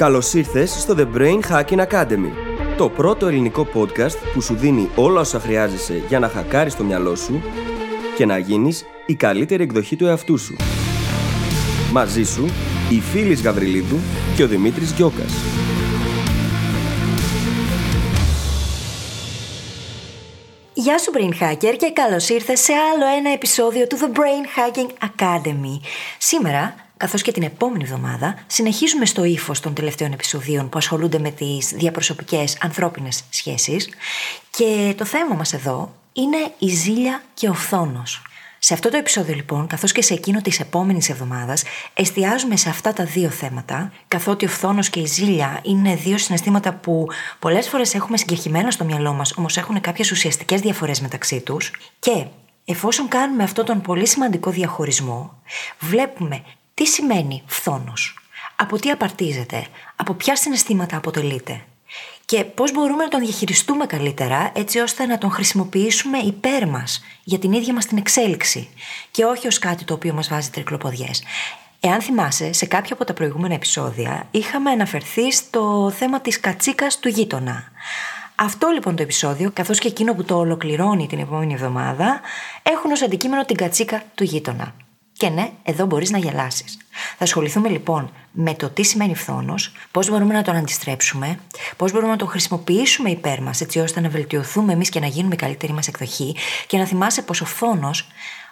Καλώς ήρθες στο The Brain Hacking Academy, το πρώτο ελληνικό podcast που σου δίνει όλα όσα χρειάζεσαι για να χακάρεις το μυαλό σου και να γίνεις η καλύτερη εκδοχή του εαυτού σου. Μαζί σου, η Φίλης Γαβριλίδου και ο Δημήτρης Γιώκας. Γεια σου Brain Hacker και καλώς ήρθες σε άλλο ένα επεισόδιο του The Brain Hacking Academy. Σήμερα, καθώς και την επόμενη εβδομάδα, συνεχίζουμε στο ύφος των τελευταίων επεισοδίων που ασχολούνται με τις διαπροσωπικές ανθρώπινες σχέσεις και το θέμα μας εδώ είναι η ζήλια και ο φθόνος. Σε αυτό το επεισόδιο λοιπόν, καθώς και σε εκείνο της επόμενης εβδομάδας, εστιάζουμε σε αυτά τα δύο θέματα, καθότι ο φθόνος και η ζήλια είναι δύο συναισθήματα που πολλές φορές έχουμε συγκεκριμένα στο μυαλό μας, όμως έχουν κάποιες ουσιαστικές διαφορές μεταξύ τους και εφόσον κάνουμε αυτό τον πολύ σημαντικό διαχωρισμό, βλέπουμε τι σημαίνει φθόνος, από τι απαρτίζεται, από ποια συναισθήματα αποτελείται; Και πώς μπορούμε να τον διαχειριστούμε καλύτερα έτσι ώστε να τον χρησιμοποιήσουμε υπέρ μας για την ίδια μας την εξέλιξη και όχι ως κάτι το οποίο μας βάζει τρικλοποδιές. Εάν θυμάσαι, σε κάποια από τα προηγούμενα επεισόδια είχαμε αναφερθεί στο θέμα της κατσίκας του γείτονα. Αυτό λοιπόν το επεισόδιο, καθώς και εκείνο που το ολοκληρώνει την επόμενη εβδομάδα, έχουν ως αντικείμενο την κατσίκα του γείτονα. Και ναι, εδώ μπορείς να γελάσεις. Θα ασχοληθούμε λοιπόν με το τι σημαίνει φθόνος, πώς μπορούμε να τον αντιστρέψουμε, πώς μπορούμε να τον χρησιμοποιήσουμε υπέρ μας, έτσι ώστε να βελτιωθούμε εμείς και να γίνουμε η καλύτερη μας εκδοχή. Και να θυμάσαι πως ο φθόνος,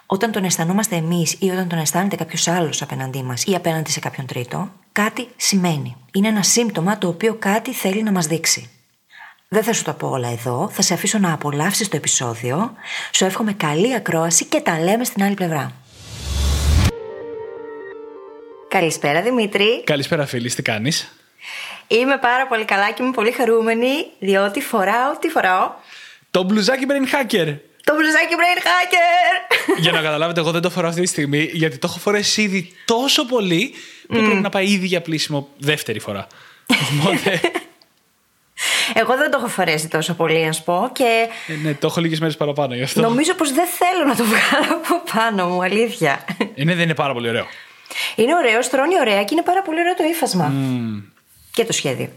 όταν τον αισθανόμαστε εμείς ή όταν τον αισθάνεται κάποιος άλλος απέναντί μας ή απέναντι σε κάποιον τρίτο, κάτι σημαίνει. Είναι ένα σύμπτωμα το οποίο κάτι θέλει να μας δείξει. Δεν θα σου τα πω όλα εδώ, θα σε αφήσω να απολαύσεις το επεισόδιο. Σου εύχομαι καλή ακρόαση και τα λέμε στην άλλη πλευρά. Καλησπέρα Δημήτρη. Καλησπέρα φίλης, τι κάνεις; Είμαι πάρα πολύ καλά και είμαι πολύ χαρούμενη διότι φοράω, τι φοράω; Το μπλουζάκι Brain Hacker. Το μπλουζάκι Brain Hacker! Για να καταλάβετε, εγώ δεν το φοράω αυτή τη στιγμή γιατί το έχω φορέσει ήδη τόσο πολύ που πρέπει να πάει ήδη για πλήσιμο δεύτερη φορά. Οπότε. Εγώ δεν το έχω φορέσει τόσο πολύ, να σου πω. Και Ε, ναι, το έχω λίγες μέρες παραπάνω γι' αυτό. νομίζω πως δεν θέλω να το βγάλω από πάνω μου, αλήθεια. Ε, ναι, δεν είναι πάρα πολύ ωραίο. Είναι ωραίο, στρώνει ωραία και είναι πάρα πολύ ωραίο το ύφασμα. Και το σχέδιο.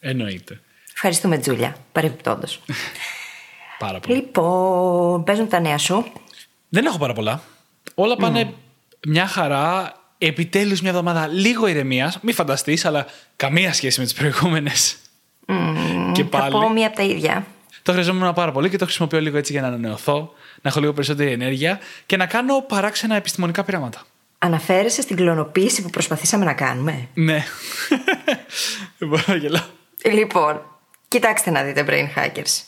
Εννοείται. Ευχαριστούμε, Τζούλια, παρεμπιπτόντως. Πάρα πολύ. λοιπόν, παίζουν τα νέα σου. Δεν έχω πάρα πολλά. Όλα πάνε μια χαρά. Επιτέλους μια εβδομάδα λίγο ηρεμίας. Μη φανταστείς, αλλά καμία σχέση με τις προηγούμενες. Και Θα πάλι. πω μία από τα ίδια. Το χρειαζόμουν πάρα πολύ και το χρησιμοποιώ λίγο έτσι για να ανανεωθώ, να έχω λίγο περισσότερη ενέργεια και να κάνω παράξενα επιστημονικά πειράματα. Αναφέρεσαι στην κλωνοποίηση που προσπαθήσαμε να κάνουμε; Ναι. Δεν μπορώ να γελάω. Λοιπόν, κοιτάξτε να δείτε, brain hackers.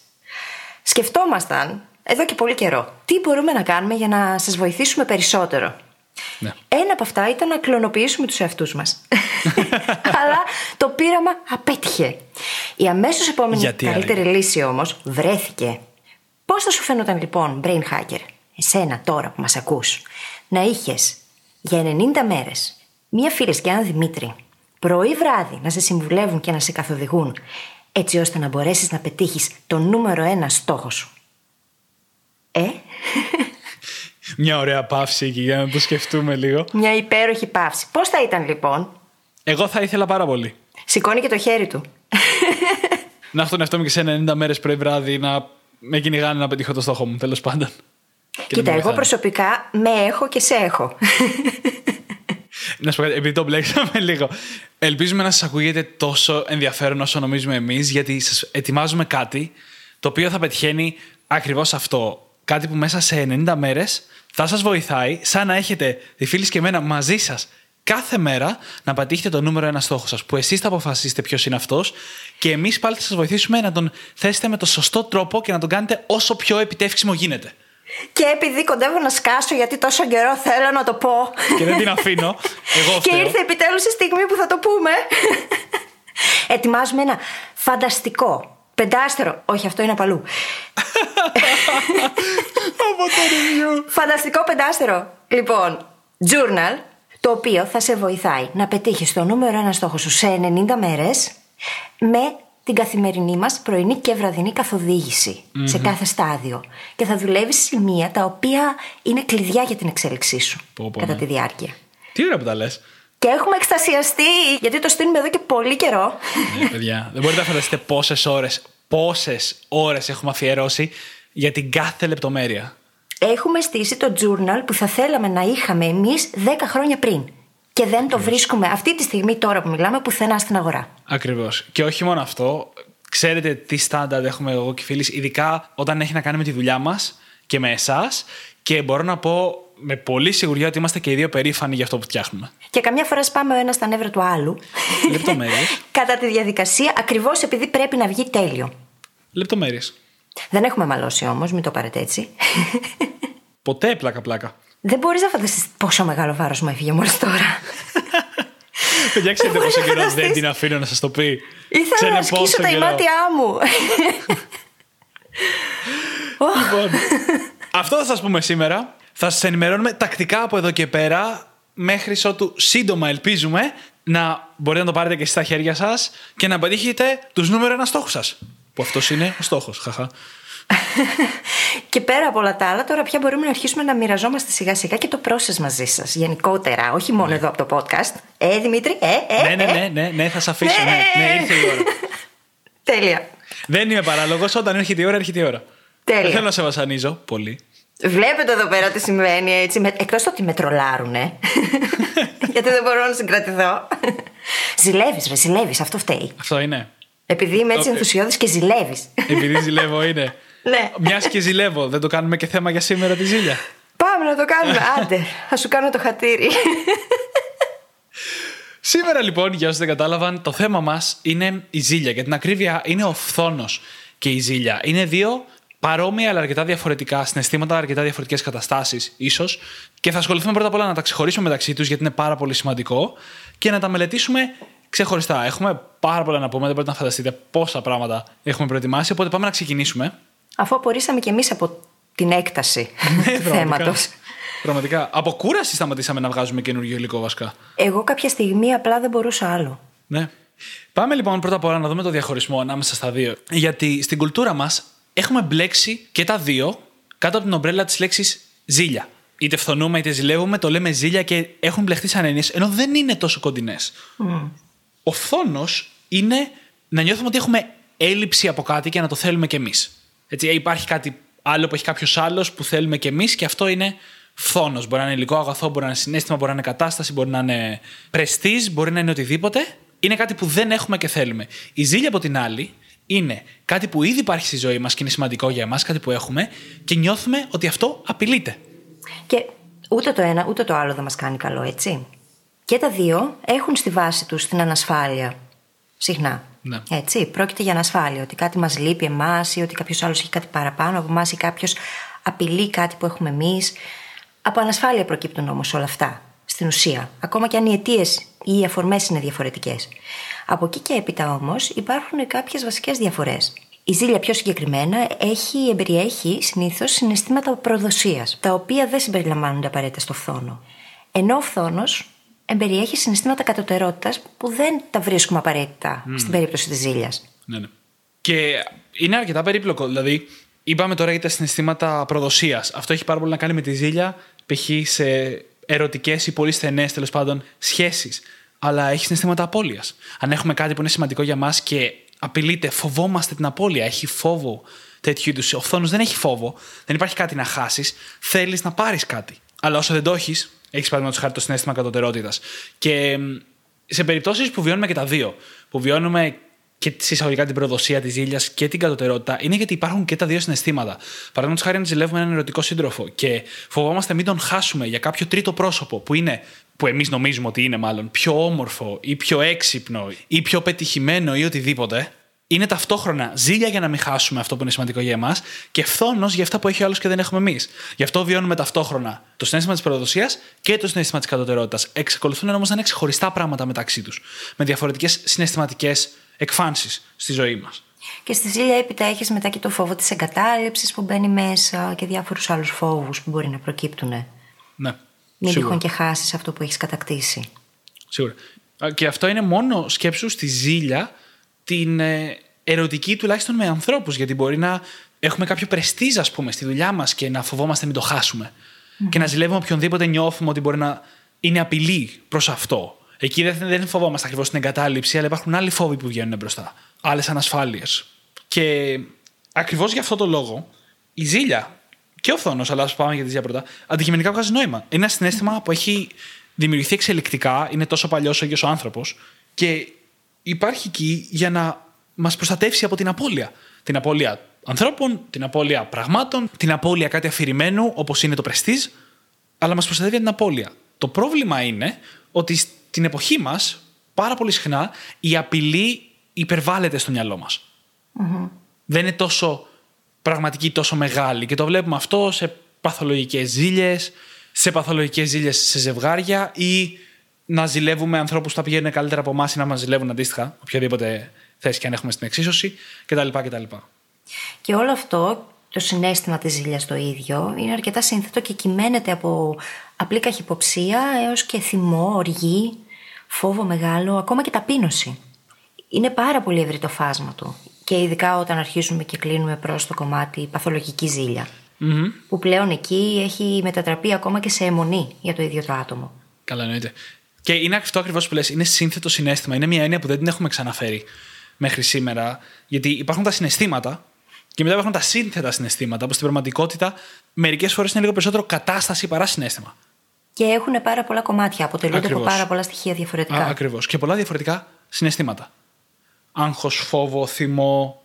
Σκεφτόμασταν εδώ και πολύ καιρό τι μπορούμε να κάνουμε για να σας βοηθήσουμε περισσότερο. Ναι. Ένα από αυτά ήταν να κλωνοποιήσουμε τους εαυτούς μας. Αλλά το πείραμα απέτυχε. Η αμέσως επόμενη Γιατί, καλύτερη λύση όμως βρέθηκε. Πώς θα σου φαίνονταν λοιπόν, brain hacker, εσένα τώρα που μας ακούς, να είχες για 90 μέρες μία φίλη και έναν Δημήτρη πρωί βράδυ να σε συμβουλεύουν και να σε καθοδηγούν έτσι ώστε να μπορέσεις να πετύχεις το νούμερο ένα στόχο σου. Ε, Μια ωραία παύση εκεί για να το σκεφτούμε λίγο. μια υπέροχη παύση. Πώς θα ήταν λοιπόν; Εγώ θα ήθελα πάρα πολύ. Σηκώνει και το χέρι του. Να έχω τον εαυτό μου και σε 90 μέρες πρωί βράδυ να με κυνηγάνε να πετύχω το στόχο μου, τέλος πάντων. Και να Κοίτα, με εγώ βοηθάνε. προσωπικά με έχω και σε έχω. Να σου πω κάτι, επειδή το μπλέξαμε λίγο. Ελπίζουμε να σας ακούγεται τόσο ενδιαφέρον όσο νομίζουμε εμείς, γιατί σας ετοιμάζουμε κάτι το οποίο θα πετυχαίνει ακριβώς αυτό. Κάτι που μέσα σε 90 μέρες θα σας βοηθάει, σαν να έχετε τη φίλη και εμένα μαζί σας κάθε μέρα να πατήχετε το νούμερο ένα στόχο σας. Που εσείς θα αποφασίσετε ποιος είναι αυτός και εμείς πάλι θα σας βοηθήσουμε να τον θέσετε με το σωστό τρόπο και να τον κάνετε όσο πιο επιτεύξιμο γίνεται. και επειδή κοντεύω να σκάσω γιατί τόσο καιρό θέλω να το πω. Και δεν την αφήνω. Εγώ και φταίω. ήρθε επιτέλους η στιγμή που θα το πούμε. Ετοιμάζουμε ένα φανταστικό, πεντάστερο, όχι αυτό είναι απαλού. Από το review. Φανταστικό πεντάστερο. Λοιπόν, journal, το οποίο θα σε βοηθάει να πετύχεις το νούμερο ένα στόχο σου σε 90 μέρες με την καθημερινή μας πρωινή και βραδινή καθοδήγηση σε κάθε στάδιο. Και θα δουλεύεις σε σημεία τα οποία είναι κλειδιά για την εξέλιξή σου Πω, πω, κατά ναι. τη διάρκεια. Τι ωραία που τα λες. Και έχουμε εκστασιαστεί, γιατί το στείλουμε εδώ και πολύ καιρό. Ναι, παιδιά. Δεν μπορείτε να φανταστείτε πόσες ώρες, πόσες ώρες έχουμε αφιερώσει για την κάθε λεπτομέρεια. Έχουμε στήσει το journal που θα θέλαμε να είχαμε εμείς 10 χρόνια πριν. Και δεν το βρίσκουμε αυτή τη στιγμή τώρα που μιλάμε πουθενά στην αγορά. Ακριβώς. Και όχι μόνο αυτό. Ξέρετε τι στάνταρ έχουμε εγώ και οι φίλοι, ειδικά όταν έχει να κάνει με τη δουλειά μας και με εσάς. Και μπορώ να πω με πολύ σιγουριά ότι είμαστε και οι δύο περήφανοι για αυτό που φτιάχνουμε. Και καμιά φορά σπάμε ο ένας στα νεύρα του άλλου. Λεπτομέρειες. Κατά τη διαδικασία, ακριβώς επειδή πρέπει να βγει τέλειο. Λεπτομέρειες. Δεν έχουμε μαλώσει όμως, μην το πάρετε έτσι. Ποτέ πλάκα-πλάκα. Δεν μπορείς να φανταστείς πόσο μεγάλο βάρος μου έφυγε μόλις τώρα. Παιδιά, ξέρετε μπορείς πόσο να καιρό δεν φανταστείς. την αφήνω να σας το πει. Ήθελα Ξέρετε να σκίσω πόσο τα καιρό. ημάτια μου. Λοιπόν, αυτό θα σας πούμε σήμερα. Θα σας ενημερώνουμε τακτικά από εδώ και πέρα μέχρι ότου σύντομα ελπίζουμε να μπορείτε να το πάρετε και εσείς στα χέρια σας και να πετύχετε τους νούμερο ένα στόχους σας. Που αυτός είναι ο στόχος. Χαχά. και πέρα από όλα τα άλλα, τώρα πια μπορούμε να αρχίσουμε να μοιραζόμαστε σιγά σιγά και το process μαζί σας. Γενικότερα, όχι μόνο εδώ από το podcast. Ε, Δημήτρη, ε, ε. ναι, ναι, ε. ναι, ναι, ναι, θα σα αφήσω. Ναι, Ναι, ναι, ήρθε η ώρα. Τέλεια. Δεν είμαι παράλογος. Όταν έρχεται η ώρα, έρχεται η ώρα. Τέλεια. Δεν θέλω να σε βασανίζω πολύ. Βλέπετε εδώ πέρα τι συμβαίνει έτσι. Με... Εκτός το ότι με τρολάρουνε. Γιατί δεν μπορώ να συγκρατηθώ. ζηλεύεις, ρε, ζηλεύεις. Αυτό φταίει. Αυτό είναι. Επειδή είμαι έτσι Ε, ενθουσιώδης και ζηλεύεις. Επειδή ζηλεύω είναι. Ναι. Μιας και ζηλεύω, δεν το κάνουμε και θέμα για σήμερα τη ζήλια. Πάμε να το κάνουμε. Άντε, θα σου κάνω το χατήρι. Σήμερα λοιπόν, για όσοι δεν κατάλαβαν, το θέμα μας είναι η ζήλια. Για την ακρίβεια, είναι ο φθόνος και η ζήλια. Είναι δύο παρόμοια αλλά αρκετά διαφορετικά συναισθήματα, αρκετά διαφορετικές καταστάσεις, ίσως. Και θα ασχοληθούμε πρώτα απ' όλα να τα ξεχωρίσουμε μεταξύ τους, γιατί είναι πάρα πολύ σημαντικό, και να τα μελετήσουμε ξεχωριστά. Έχουμε πάρα πολλά να πούμε, δεν μπορείτε να φανταστείτε πόσα πράγματα έχουμε προετοιμάσει. Οπότε πάμε να ξεκινήσουμε. Αφού απορρίσαμε κι εμείς από την έκταση Ναι, του θέματος. Πραγματικά. Από κούραση σταματήσαμε να βγάζουμε καινούργιο υλικό βασικά. Εγώ κάποια στιγμή απλά δεν μπορούσα άλλο. Ναι. Πάμε λοιπόν πρώτα απ' όλα να δούμε το διαχωρισμό ανάμεσα στα δύο. Γιατί στην κουλτούρα μας έχουμε μπλέξει και τα δύο κάτω από την ομπρέλα της λέξης ζήλια. Είτε φθονούμε είτε ζηλεύουμε, το λέμε ζήλια και έχουν μπλεχτεί σαν έννοιες, ενώ δεν είναι τόσο κοντινές. Ο φθόνος είναι να νιώθουμε ότι έχουμε έλλειψη από κάτι και να το θέλουμε κι εμείς. Έτσι, ε, υπάρχει κάτι άλλο που έχει κάποιος άλλος που θέλουμε κι εμείς και αυτό είναι φθόνος. Μπορεί να είναι υλικό αγαθό, μπορεί να είναι συνέστημα, μπορεί να είναι κατάσταση, μπορεί να είναι πρεστής, μπορεί να είναι οτιδήποτε. Είναι κάτι που δεν έχουμε και θέλουμε. Η ζήλια από την άλλη είναι κάτι που ήδη υπάρχει στη ζωή μας και είναι σημαντικό για εμάς, κάτι που έχουμε και νιώθουμε ότι αυτό απειλείται. Και ούτε το ένα ούτε το άλλο δεν μας κάνει καλό, έτσι. Και τα δύο έχουν στη βάση τους την ανασφάλεια. Συχνά. Ναι. Έτσι. Πρόκειται για ανασφάλεια. Ότι κάτι μας λείπει εμάς ή ότι κάποιος άλλος έχει κάτι παραπάνω από εμάς ή κάποιος απειλεί κάτι που έχουμε εμείς. Από ανασφάλεια προκύπτουν όμως όλα αυτά. Στην ουσία. Ακόμα και αν οι αιτίες ή οι αφορμές είναι διαφορετικές. Από εκεί και έπειτα όμως υπάρχουν κάποιες βασικές διαφορές. Η ζήλια πιο συγκεκριμένα έχει, εμπεριέχει συνήθως συναισθήματα προδοσίας, τα οποία δεν συμπεριλαμβάνονται απαραίτητα στο φθόνο. Ενώ ο φθόνος εμπεριέχει συναισθήματα κατωτερότητας που δεν τα βρίσκουμε απαραίτητα στην περίπτωση της ζήλιας. Ναι, ναι. Και είναι αρκετά περίπλοκο. Δηλαδή, είπαμε τώρα για τα συναισθήματα προδοσίας. Αυτό έχει πάρα πολύ να κάνει με τη ζήλια, π.χ. σε ερωτικές ή πολύ στενές τέλος πάντων σχέσεις. Αλλά έχει συναισθήματα απώλειας. Αν έχουμε κάτι που είναι σημαντικό για μας και απειλείται, φοβόμαστε την απώλεια, έχει φόβο τέτοιου είδους. Ο φθόνος δεν έχει φόβο, δεν υπάρχει κάτι να χάσεις, θέλεις να πάρεις κάτι. Αλλά όσο δεν το έχεις, έχεις παραδείγματος χάρη το συνέστημα κατωτερότητας. Και μ, σε περιπτώσεις που βιώνουμε και τα δύο, που βιώνουμε και συσσαγωγικά την προδοσία της ζήλιας και την κατωτερότητα, είναι γιατί υπάρχουν και τα δύο συναισθήματα. Παραδείγματος χάρη, αν ζηλεύουμε έναν ερωτικό σύντροφο και φοβόμαστε μην τον χάσουμε για κάποιο τρίτο πρόσωπο που είναι, που εμείς νομίζουμε ότι είναι μάλλον πιο όμορφο ή πιο έξυπνο ή πιο πετυχημένο ή οτιδήποτε, είναι ταυτόχρονα ζήλια για να μην χάσουμε αυτό που είναι σημαντικό για εμάς και φθόνος για αυτά που έχει ο άλλος και δεν έχουμε εμείς. Γι' αυτό βιώνουμε ταυτόχρονα το συνέστημα της προδοσίας και το συνέστημα της κατωτερότητας. Εξακολουθούν όμως να είναι ξεχωριστά πράγματα μεταξύ τους. Με διαφορετικές συναισθηματικές εκφάνσεις στη ζωή μας. Και στη ζήλια έπειτα έχεις μετά και το φόβο της εγκατάλειψης που μπαίνει μέσα και διάφορους άλλους φόβους που μπορεί να προκύπτουν. Ναι. Μην σίγουρα. τυχόν και χάσεις αυτό που έχεις κατακτήσει. Σίγουρα. Α, Και αυτό είναι μόνο σκέψου στη ζήλια την ε, ερωτική τουλάχιστον με ανθρώπους. Γιατί μπορεί να έχουμε κάποιο πρεστίζ, ας πούμε, στη δουλειά μας και να φοβόμαστε μην το χάσουμε. Και να ζηλεύουμε οποιονδήποτε νιώθουμε ότι μπορεί να είναι απειλή προς αυτό. Εκεί δεν, δεν φοβόμαστε ακριβώς την εγκατάλειψη, αλλά υπάρχουν άλλοι φόβοι που βγαίνουν μπροστά. Άλλες ανασφάλειες. Και ακριβώς για αυτό το λόγο, η ζήλια και ο φθόνος, αλλά ας πάμε για τη ζήλια πρώτα, αντικειμενικά βγάζει νόημα. Είναι ένα συνέστημα που έχει δημιουργηθεί εξελικτικά, είναι τόσο παλιός όσο ο άνθρωπος και υπάρχει εκεί για να μας προστατεύσει από την απώλεια. Την απώλεια ανθρώπων, την απώλεια πραγμάτων, την απώλεια κάτι αφηρημένου, όπως είναι το πρεστή, αλλά μας προστατεύει από την απώλεια. Το πρόβλημα είναι ότι στην εποχή μας, πάρα πολύ συχνά, η απειλή υπερβάλλεται στο μυαλό μας. Δεν είναι τόσο πραγματική, τόσο μεγάλη. Και το βλέπουμε αυτό σε παθολογικές ζήλε, σε παθολογικές ζήλε σε ζευγάρια ή να ζηλεύουμε ανθρώπους που θα πηγαίνουν καλύτερα από εμάς ή να μας ζηλεύουν αντίστοιχα, οποιαδήποτε θέση και αν έχουμε στην εξίσωση κτλ. κτλ. Και όλο αυτό, το συνέστημα της ζήλιας το ίδιο, είναι αρκετά σύνθετο και κυμαίνεται από απλή καχυποψία έως και θυμό, οργή, φόβο μεγάλο, ακόμα και ταπείνωση. Είναι πάρα πολύ ευρύ το φάσμα του. Και ειδικά όταν αρχίζουμε και κλείνουμε προς το κομμάτι παθολογική ζήλια. Που πλέον εκεί έχει μετατραπεί ακόμα και σε αιμονή για το ίδιο το άτομο. Καλά, εννοείται. Και είναι αυτό ακριβώς που λες. Είναι σύνθετο συνέστημα. Είναι μια έννοια που δεν την έχουμε ξαναφέρει μέχρι σήμερα. Γιατί υπάρχουν τα συναισθήματα και μετά υπάρχουν τα σύνθετα συναισθήματα, που στην πραγματικότητα μερικές φορές είναι λίγο περισσότερο κατάσταση παρά συνέστημα. Και έχουν πάρα πολλά κομμάτια, αποτελούνται Ακριβώς. από πάρα πολλά στοιχεία διαφορετικά. Ακριβώς. Και πολλά διαφορετικά συναισθήματα. Άγχος, φόβο, θυμό,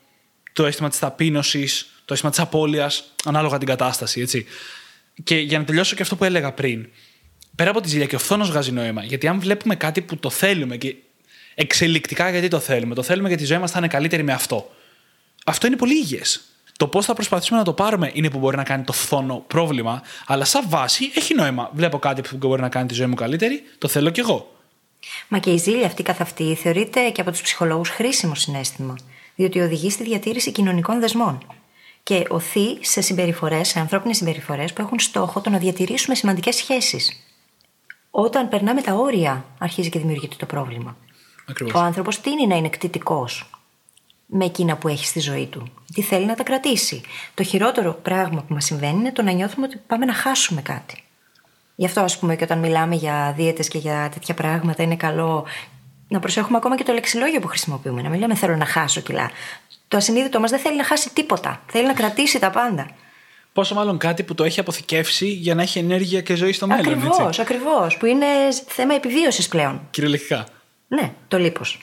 το αίσθημα της ταπείνωσης, το αίσθημα της απώλειας, ανάλογα την κατάσταση, έτσι. Και για να τελειώσω και αυτό που έλεγα πριν, πέρα από τη ζήλια και ο φθόνος βγάζει νόημα. Γιατί αν βλέπουμε κάτι που το θέλουμε και εξελικτικά γιατί το θέλουμε, το θέλουμε γιατί η ζωή μας θα είναι καλύτερη με αυτό αυτό είναι πολύ υγιές. Το πώς θα προσπαθήσουμε να το πάρουμε είναι που μπορεί να κάνει το φθόνο πρόβλημα, αλλά σαν βάση έχει νόημα. Βλέπω κάτι που μπορεί να κάνει τη ζωή μου καλύτερη, το θέλω κι εγώ. Μα και η ζήλια αυτή καθ' αυτή θεωρείται και από τους ψυχολόγους χρήσιμο συνέστημα, διότι οδηγεί στη διατήρηση κοινωνικών δεσμών και οθεί σε συμπεριφορές, σε ανθρώπινες συμπεριφορές που έχουν στόχο το να διατηρήσουμε σημαντικές σχέσεις. Όταν περνάμε τα όρια, αρχίζει και δημιουργείται το πρόβλημα. Ακριβώς. Ο άνθρωπος τίνει να είναι κτητικός, με εκείνα που έχει στη ζωή του. Τι θέλει να τα κρατήσει. Το χειρότερο πράγμα που μας συμβαίνει είναι το να νιώθουμε ότι πάμε να χάσουμε κάτι. Γι' αυτό, ας πούμε, και όταν μιλάμε για δίαιτες και για τέτοια πράγματα, είναι καλό να προσέχουμε ακόμα και το λεξιλόγιο που χρησιμοποιούμε. Να μην λέμε θέλω να χάσω κιλά. Το ασυνείδητο μας δεν θέλει να χάσει τίποτα. Θέλει να κρατήσει τα πάντα. Πόσο μάλλον κάτι που το έχει αποθηκεύσει για να έχει ενέργεια και ζωή στο μέλλον. Ακριβώς, ακριβώς. Που είναι θέμα επιβίωσης πλέον. Κυριολεκτικά. Ναι, το λίπος.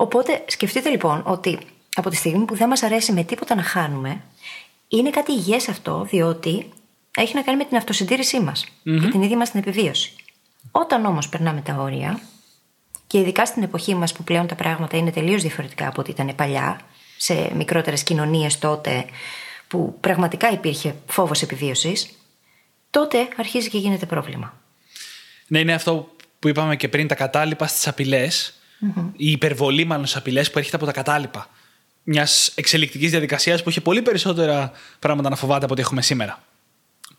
Οπότε σκεφτείτε λοιπόν ότι από τη στιγμή που δεν μας αρέσει με τίποτα να χάνουμε, είναι κάτι υγιές αυτό, διότι έχει να κάνει με την αυτοσυντήρησή μας mm-hmm. και την ίδια μας την επιβίωση. Όταν όμως περνάμε τα όρια, και ειδικά στην εποχή μας που πλέον τα πράγματα είναι τελείως διαφορετικά από ό,τι ήταν παλιά, σε μικρότερες κοινωνίες τότε που πραγματικά υπήρχε φόβος επιβίωσης, τότε αρχίζει και γίνεται πρόβλημα. Ναι, είναι αυτό που είπαμε και πριν, τα κατάλοιπα στις απειλές Mm-hmm. Η υπερβολή, μάλλον στις απειλές που έρχεται από τα κατάλοιπα. Μιας εξελικτικής διαδικασίας που είχε πολύ περισσότερα πράγματα να φοβάται από ό,τι έχουμε σήμερα.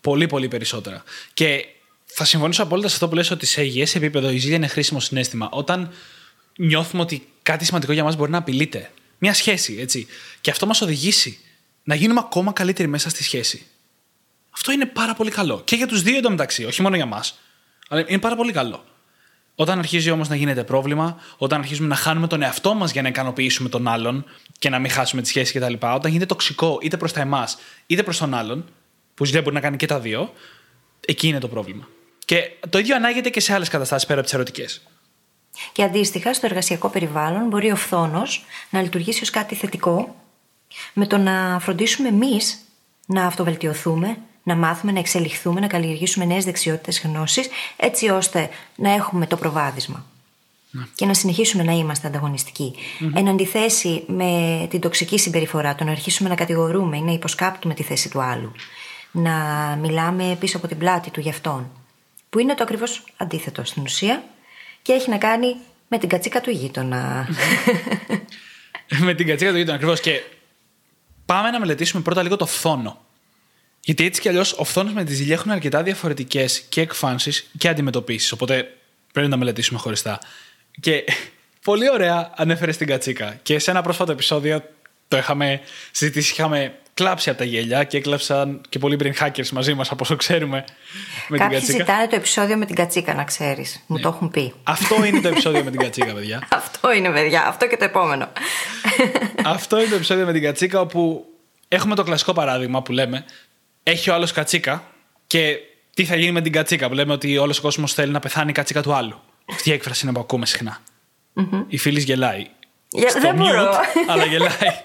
Πολύ, πολύ περισσότερα. Και θα συμφωνήσω απόλυτα σε αυτό που λες ότι σε υγιές επίπεδο η ζήλια είναι χρήσιμο συνέστημα. Όταν νιώθουμε ότι κάτι σημαντικό για μας μπορεί να απειλείται. Μια σχέση, έτσι. Και αυτό μας οδηγήσει να γίνουμε ακόμα καλύτεροι μέσα στη σχέση. Αυτό είναι πάρα πολύ καλό. Και για τους δύο εντωμεταξύ, όχι μόνο για μας. Αλλά είναι πάρα πολύ καλό. Όταν αρχίζει όμως να γίνεται πρόβλημα, όταν αρχίζουμε να χάνουμε τον εαυτό μας για να ικανοποιήσουμε τον άλλον και να μην χάσουμε τη σχέση κτλ., όταν γίνεται τοξικό είτε προς τα εμάς είτε προς τον άλλον, που ζητάει μπορεί να κάνει και τα δύο, εκεί είναι το πρόβλημα. Και το ίδιο ανάγεται και σε άλλες καταστάσεις πέρα από τις ερωτικές. Και αντίστοιχα, στο εργασιακό περιβάλλον μπορεί ο φθόνος να λειτουργήσει ως κάτι θετικό, με το να φροντίσουμε εμείς να αυτοβελτιωθούμε, να μάθουμε, να εξελιχθούμε, να καλλιεργήσουμε νέες δεξιότητες, γνώσει, έτσι ώστε να έχουμε το προβάδισμα. Ναι. Και να συνεχίσουμε να είμαστε ανταγωνιστικοί. Mm-hmm. Εν αντιθέσει με την τοξική συμπεριφορά, το να αρχίσουμε να κατηγορούμε ή να υποσκάπτουμε τη θέση του άλλου. Να μιλάμε πίσω από την πλάτη του γι' αυτόν. Που είναι το ακριβώς αντίθετο στην ουσία και έχει να κάνει με την κατσίκα του γείτονα. με την κατσίκα του γείτονα, ακριβώς. Και πάμε να μελετήσουμε πρώτα λίγο το φθόνο. Γιατί έτσι κι αλλιώς ο φθόνος με τη ζηλιά έχουν αρκετά διαφορετικές και εκφάνσεις και αντιμετωπίσεις. Οπότε πρέπει να τα μελετήσουμε χωριστά. Και πολύ ωραία ανέφερες την κατσίκα. Και σε ένα πρόσφατο επεισόδιο το είχαμε συζητήσει, είχαμε κλάψει από τα γέλια και έκλαψαν και πολλοί brain hackers μαζί μας από όσο ξέρουμε με Κάποιοι την κατσίκα. ζητάνε το επεισόδιο με την κατσίκα, να ξέρεις. Μου Ναι. το έχουν πει. Αυτό είναι το επεισόδιο με την κατσίκα, παιδιά. Αυτό είναι, παιδιά. Αυτό και το επόμενο. Αυτό είναι το επεισόδιο με την κατσίκα όπου έχουμε το κλασικό παράδειγμα που λέμε έχει ο άλλος κατσίκα και τι θα γίνει με την κατσίκα που λέμε ότι όλος ο κόσμος θέλει να πεθάνει η κατσίκα του άλλου. Αυτή η έκφραση είναι που ακούμε συχνά. Η φίλης γελάει. Για- Στο δεν μπορώ. mute, αλλά γελάει.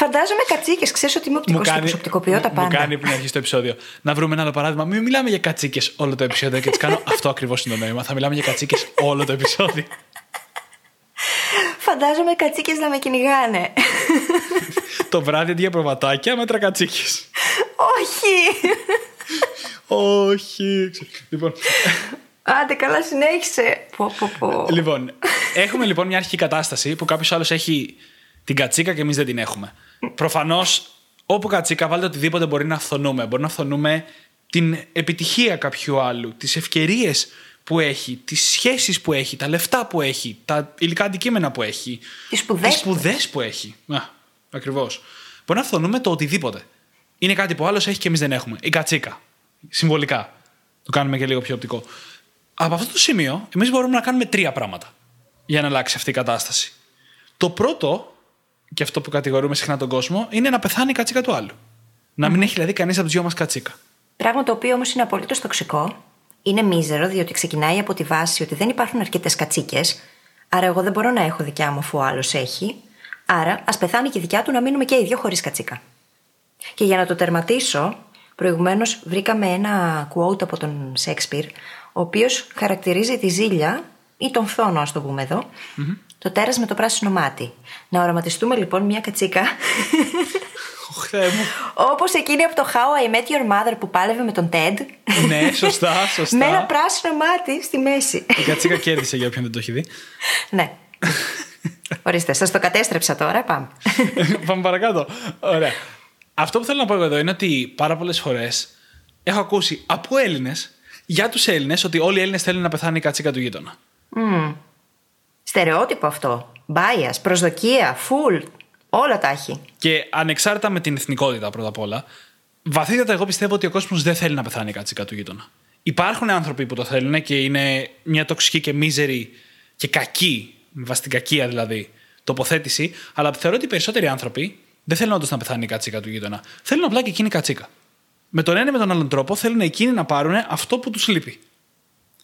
Φαντάζομαι κατσίκες. Ξέρεις ότι είμαι οπτικό και προσωπικοποιώ τα μου πάντα. κάνει πριν αρχίσει το επεισόδιο. Να βρούμε ένα άλλο παράδειγμα. Μην μιλάμε για κατσίκες όλο το επεισόδιο και τις κάνω. Αυτό ακριβώς είναι το νόημα. Θα μιλάμε για κατσίκες όλο το επεισόδιο. Φαντάζομαι κατσίκες να με κυνηγάνε. το βράδυ αντί για προβατάκια μέτρα κατσίκες. Όχι. Όχι. Λοιπόν, Άντε, καλά, συνέχισε. Πω, πω, πω. λοιπόν, έχουμε λοιπόν μια αρχική κατάσταση που κάποιος άλλος έχει την κατσίκα και εμείς δεν την έχουμε. Προφανώς, όπου κατσίκα βάλετε οτιδήποτε μπορεί να φθονούμε. Μπορεί να φθονούμε την επιτυχία κάποιου άλλου, τις ευκαιρίες που έχει, τις σχέσεις που έχει, τα λεφτά που έχει, τα υλικά αντικείμενα που έχει. Τις σπουδές τις σπουδές που έχει. Ακριβώς. Μπορεί να φθονούμε το οτιδήποτε. Είναι κάτι που άλλος έχει και εμείς δεν έχουμε. Η κατσίκα. Συμβολικά. Το κάνουμε και λίγο πιο οπτικό. Από αυτό το σημείο, εμείς μπορούμε να κάνουμε τρία πράγματα για να αλλάξει αυτή η κατάσταση. Το πρώτο, και αυτό που κατηγορούμε συχνά τον κόσμο, είναι να πεθάνει η κατσίκα του άλλου. Να μην έχει δηλαδή κανείς από τους δυο μας κατσίκα. Πράγμα το οποίο όμως είναι απολύτως τοξικό. Είναι μίζερο, διότι ξεκινάει από τη βάση ότι δεν υπάρχουν αρκετές κατσίκες. Άρα, εγώ δεν μπορώ να έχω δικιά μου αφού ο άλλος έχει. Άρα, ας πεθάνει και η δικιά του να μείνουμε και οι δύο χωρίς κατσίκα. Και για να το τερματίσω, προηγουμένως βρήκαμε ένα quote από τον Σέξπιρ, ο οποίος χαρακτηρίζει τη ζήλια ή τον φθόνο, ας το πούμε εδώ, το τέρας με το πράσινο μάτι. Να οραματιστούμε λοιπόν μια κατσίκα Οχ, μου. Όπως εκείνη από το How I Met Your Mother που πάλευε με τον Ted. ναι, σωστά, σωστά. με ένα πράσινο μάτι στη μέση. Η κατσίκα κέρδισε για όποιον δεν το έχει δει. ναι. Ορίστε, σας το κατέστρεψα τώρα. Πάμε. Πάμε παρακάτω. Ωραία. Αυτό που θέλω να πω εγώ εδώ είναι ότι πάρα πολλές φορές έχω ακούσει από Έλληνες για τους Έλληνες ότι όλοι οι Έλληνες θέλουν να πεθάνει η κατσίκα του γείτονα. Στερεότυπο αυτό. Bias, προσδοκία, full. Όλα τα έχει. Και ανεξάρτητα με την εθνικότητα πρώτα απ' όλα, βαθύτατα εγώ πιστεύω ότι ο κόσμος δεν θέλει να πεθάνει η κατσίκα του γείτονα. Υπάρχουν άνθρωποι που το θέλουν και είναι μια τοξική και μίζερη και κακή, με βάση την κακία δηλαδή, τοποθέτηση, αλλά θεωρώ ότι οι περισσότεροι άνθρωποι δεν θέλουν όντω να πεθάνει η κατσίκα του γείτονα. Θέλουν απλά και εκείνη η κατσίκα. Με τον ένα ή με τον άλλον τρόπο θέλουν εκείνοι να πάρουν αυτό που τους λείπει.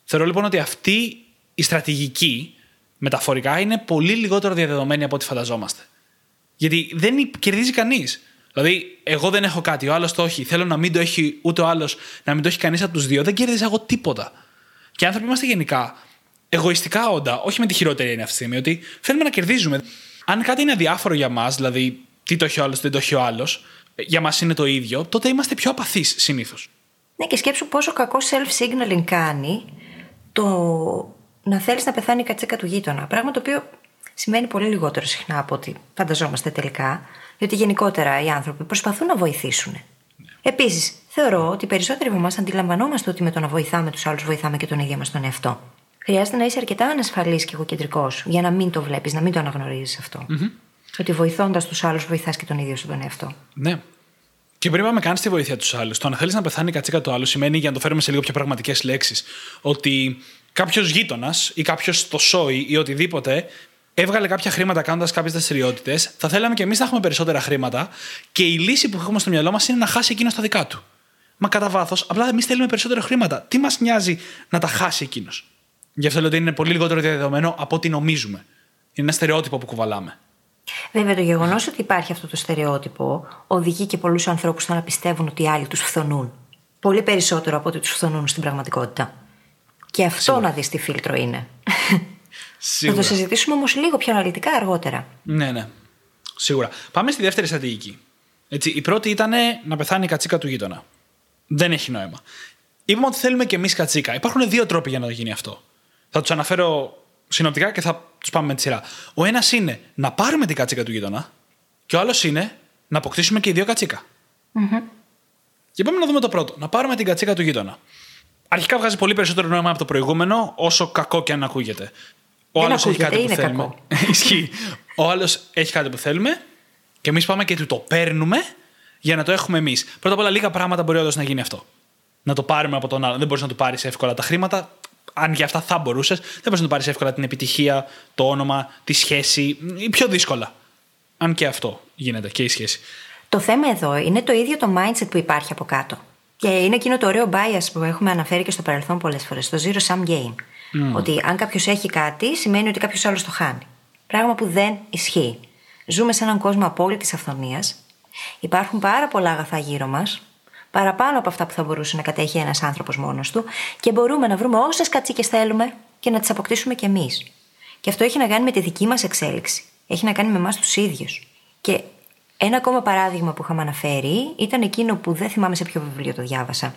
Θεωρώ λοιπόν ότι αυτή η στρατηγική μεταφορικά είναι πολύ λιγότερο διαδεδομένη από ό,τι φανταζόμαστε. Γιατί δεν κερδίζει κανείς. Δηλαδή, εγώ δεν έχω κάτι, ο άλλος το έχει. Θέλω να μην το έχει ούτε ο άλλος, να μην το έχει κανείς από τους δύο. Δεν κέρδιζα εγώ τίποτα. Και οι άνθρωποι είμαστε γενικά εγωιστικά όντα, όχι με τη χειρότερη έννοια αυτή τη στιγμή, ότι θέλουμε να κερδίζουμε. Αν κάτι είναι αδιάφορο για μας, δηλαδή τι το έχει ο άλλος, δεν το έχει ο άλλος, για μας είναι το ίδιο, τότε είμαστε πιο απαθείς συνήθως. Ναι, και σκέψου πόσο κακό self-signaling κάνει το να θέλεις να πεθάνει η κατσίκα του γείτονα. Πράγμα το οποίο σημαίνει πολύ λιγότερο συχνά από ό,τι φανταζόμαστε τελικά, διότι γενικότερα οι άνθρωποι προσπαθούν να βοηθήσουν. Επίσης, θεωρώ ότι οι περισσότεροι από εμάς αντιλαμβανόμαστε ότι με το να βοηθάμε τους άλλους βοηθάμε και τον ίδιο μας τον εαυτό. Χρειάζεται να είσαι αρκετά ανασφαλής και εγωκεντρικός για να μην το βλέπεις, να μην το αναγνωρίζεις αυτό. Ότι βοηθώντας τους άλλους βοηθάς και τον ίδιο σου τον εαυτό. Ναι. Και πριν πάμε καν στη βοήθεια τους άλλους, το να θέλεις να πεθάνει η κατσίκα του άλλου σημαίνει, για να το φέρουμε σε λίγο πιο πραγματικές λέξεις, ότι κάποιος γείτονας ή κάποιος στο σόι ή οτιδήποτε έβγαλε κάποια χρήματα κάνοντας κάποιες δραστηριότητες, θα θέλαμε και εμείς να έχουμε περισσότερα χρήματα και η λύση που έχουμε στο μυαλό μας είναι να χάσει εκείνος τα δικά του. Μα κατά βάθος, απλά εμείς θέλουμε περισσότερα χρήματα. Τι μας νοιάζει να τα χάσει εκείνος; Γι' αυτό λέω ότι είναι πολύ λιγότερο διαδεδομένο από ό,τι νομίζουμε. Είναι ένα στερεότυπο που κουβαλάμε. Βέβαια, το γεγονός ότι υπάρχει αυτό το στερεότυπο οδηγεί και πολλούς ανθρώπους στο να πιστεύουν ότι οι άλλοι τους φθονούν. Πολύ περισσότερο από ότι τους φθονούν στην πραγματικότητα. Και αυτό Σίγουρα. να δεις τι φίλτρο είναι. Θα Σίγουρα. το συζητήσουμε όμως λίγο πιο αναλυτικά αργότερα. Ναι, ναι. Σίγουρα. Πάμε στη δεύτερη στρατηγική. Έτσι, η πρώτη ήταν να πεθάνει η κατσίκα του γείτονα. Δεν έχει νόημα. Είπαμε ότι θέλουμε και εμείς κατσίκα. Υπάρχουν δύο τρόποι για να γίνει αυτό. Θα τους αναφέρω συνοπτικά και θα τους πάμε με τη σειρά. Ο ένας είναι να πάρουμε την κατσίκα του γείτονα και ο άλλος είναι να αποκτήσουμε και οι δύο κατσίκα. Και πάμε να δούμε το πρώτο. Να πάρουμε την κατσίκα του γείτονα. Αρχικά βγάζει πολύ περισσότερο νόημα από το προηγούμενο, όσο κακό και αν ακούγεται. Ο Δεν άλλος έχει ακούγεται, κάτι που είναι θέλουμε. κακό. Ισχύει. Ο άλλος έχει κάτι που θέλουμε και εμείς πάμε και του το παίρνουμε για να το έχουμε εμείς. Πρώτα απ' όλα, λίγα πράγματα μπορεί όντως να γίνει αυτό. Να το πάρουμε από τον άλλο. Δεν μπορείς να του πάρεις εύκολα τα χρήματα. Αν για αυτά θα μπορούσες, δεν μπορείς να του πάρεις εύκολα την επιτυχία, το όνομα, τη σχέση. ή πιο δύσκολα. Αν και αυτό γίνεται και η σχέση. Το θέμα εδώ είναι το ίδιο το mindset που υπάρχει από κάτω. Και είναι εκείνο το ωραίο bias που έχουμε αναφέρει και στο παρελθόν πολλές φορές, το zero sum game. Ότι αν κάποιος έχει κάτι, σημαίνει ότι κάποιος άλλος το χάνει. Πράγμα που δεν ισχύει. Ζούμε σε έναν κόσμο απόλυτης αυθονίας. Υπάρχουν πάρα πολλά αγαθά γύρω μας, παραπάνω από αυτά που θα μπορούσε να κατέχει ένας άνθρωπος μόνος του, και μπορούμε να βρούμε όσες κατσίκες θέλουμε και να τις αποκτήσουμε κι εμείς. Και αυτό έχει να κάνει με τη δική μας εξέλιξη. Έχει να κάνει με εμάς τους ίδιους. Και ένα ακόμα παράδειγμα που είχαμε αναφέρει ήταν εκείνο που δεν θυμάμαι σε ποιο βιβλίο το διάβασα.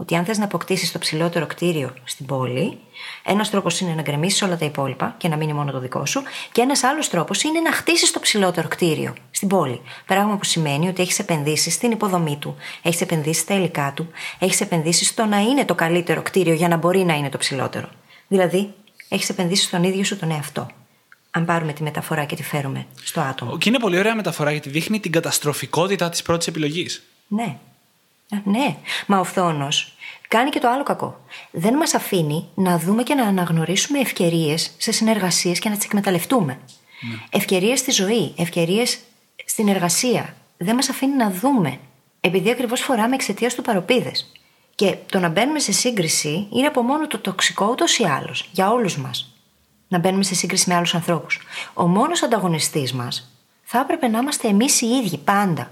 Ότι αν θες να αποκτήσεις το ψηλότερο κτίριο στην πόλη, ένας τρόπος είναι να γκρεμίσεις όλα τα υπόλοιπα και να μείνει μόνο το δικό σου, και ένας άλλος τρόπος είναι να χτίσεις το ψηλότερο κτίριο στην πόλη. Πράγμα που σημαίνει ότι έχεις επενδύσεις στην υποδομή του, έχεις επενδύσεις στα υλικά του, έχεις επενδύσεις στο να είναι το καλύτερο κτίριο για να μπορεί να είναι το ψηλότερο. Δηλαδή, έχεις επενδύσεις στον ίδιο σου τον εαυτό αν πάρουμε τη μεταφορά και τη φέρουμε στο άτομο. Και είναι πολύ ωραία μεταφορά γιατί δείχνει την καταστροφικότητα της πρώτης επιλογής. Ναι. Ε, ναι. Μα ο φθόνος κάνει και το άλλο κακό. Δεν μας αφήνει να δούμε και να αναγνωρίσουμε ευκαιρίες σε συνεργασίες και να τις εκμεταλλευτούμε. Ναι. Ευκαιρίες στη ζωή, ευκαιρίες στην εργασία. Δεν μας αφήνει να δούμε. Επειδή ακριβώς φοράμε εξαιτίας του παροπίδες. Και το να μπαίνουμε σε σύγκριση είναι από μόνο το τοξικό ούτως ή άλλως για όλους μας να μπαίνουμε σε σύγκριση με άλλους ανθρώπους. Ο μόνος ανταγωνιστής μας θα έπρεπε να είμαστε εμείς οι ίδιοι πάντα.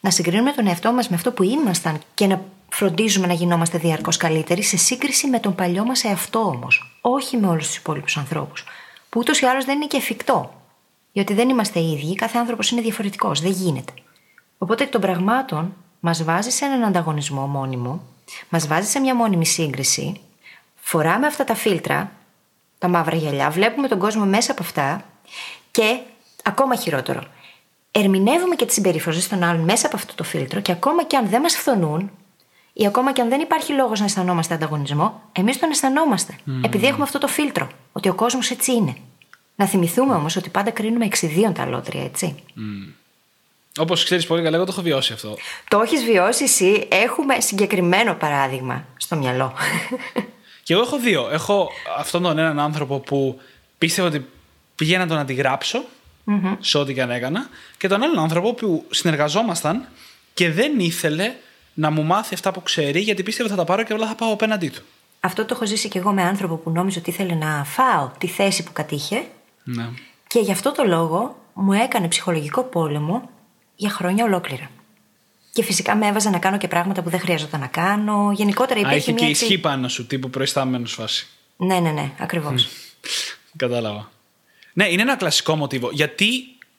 Να συγκρίνουμε τον εαυτό μας με αυτό που ήμασταν και να φροντίζουμε να γινόμαστε διαρκώς καλύτεροι σε σύγκριση με τον παλιό μας εαυτό όμως. Όχι με όλους τους υπόλοιπους ανθρώπους. Που ούτως ή άλλως δεν είναι και εφικτό. Γιατί δεν είμαστε οι ίδιοι, κάθε άνθρωπος είναι διαφορετικός. Δεν γίνεται. Οπότε εκ των πραγμάτων μας βάζει σε έναν ανταγωνισμό μόνιμο, μας βάζει σε μια μόνιμη σύγκριση, φοράμε αυτά τα φίλτρα τα μαύρα γυαλιά, βλέπουμε τον κόσμο μέσα από αυτά και ακόμα χειρότερο. Ερμηνεύουμε και τις συμπεριφορές των άλλων μέσα από αυτό το φίλτρο και ακόμα και αν δεν μας φθονούν ή ακόμα και αν δεν υπάρχει λόγος να αισθανόμαστε ανταγωνισμό, εμείς τον αισθανόμαστε. Επειδή έχουμε αυτό το φίλτρο, ότι ο κόσμος έτσι είναι. Να θυμηθούμε όμως ότι πάντα κρίνουμε εξιδίων τα αλότρια, έτσι. Mm. Όπως ξέρεις πολύ καλά, εγώ το έχω βιώσει αυτό. Το έχεις βιώσει εσύ. Έχουμε συγκεκριμένο παράδειγμα στο μυαλό. Και εγώ έχω δύο. Έχω αυτόν τον έναν άνθρωπο που πίστευα ότι πήγαινα να τον αντιγράψω mm-hmm. σε ό,τι και αν έκανα. Και τον άλλον άνθρωπο που συνεργαζόμασταν και δεν ήθελε να μου μάθει αυτά που ξέρει, γιατί πίστευε ότι θα τα πάρω και όλα θα πάω απέναντί του. Αυτό το έχω ζήσει και εγώ με άνθρωπο που νόμιζε ότι ήθελε να φάω τη θέση που κατήχε. Ναι. Και γι' αυτό το λόγο μου έκανε ψυχολογικό πόλεμο για χρόνια ολόκληρα. Και φυσικά με έβαζε να κάνω και πράγματα που δεν χρειαζόταν να κάνω. Γενικότερα υπήρχε. Α, είχε και ισχύ πάνω σου, τύπου προϊστάμενος φάση. Ναι, ναι, ναι, ακριβώς. Κατάλαβα. Ναι, είναι ένα κλασικό μοτίβο. Γιατί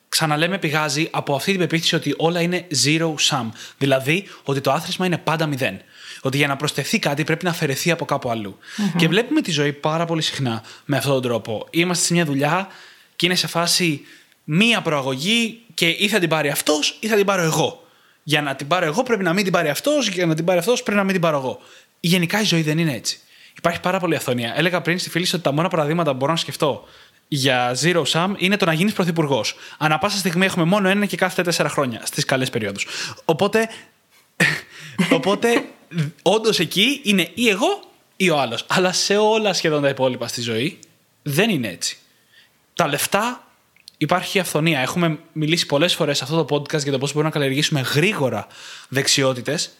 ξαναλέμε πηγάζει από αυτή την πεποίθηση ότι όλα είναι zero sum. Δηλαδή ότι το άθροισμα είναι πάντα μηδέν. Ότι για να προσθεθεί κάτι πρέπει να αφαιρεθεί από κάπου αλλού. Mm-hmm. Και βλέπουμε τη ζωή πάρα πολύ συχνά με αυτόν τον τρόπο. Είμαστε σε μια δουλειά και είναι σε φάση μία προαγωγή και ή θα την πάρει αυτός ή θα την πάρω εγώ για να την πάρω εγώ πρέπει να μην την πάρει αυτός, για να την πάρει αυτός πρέπει να μην την πάρω εγώ. Γενικά η ζωή δεν είναι έτσι. Υπάρχει πάρα πολύ αυθονία. Έλεγα πριν στη φίλη ότι τα μόνα παραδείγματα που μπορώ να σκεφτώ για Zero Sum είναι το να γίνεις πρωθυπουργός. Ανά πάσα στιγμή έχουμε μόνο ένα και κάθε τέσσερα χρόνια στις καλές περιόδους. Οπότε, οπότε όντως εκεί είναι ή εγώ ή ο άλλος. Αλλά σε όλα σχεδόν τα υπόλοιπα στη ζωή δεν είναι έτσι. Τα λεφτά υπάρχει αυθονία. Έχουμε μιλήσει πολλές φορές σε αυτό το podcast για το πώς μπορούμε να καλλιεργήσουμε γρήγορα δεξιότητες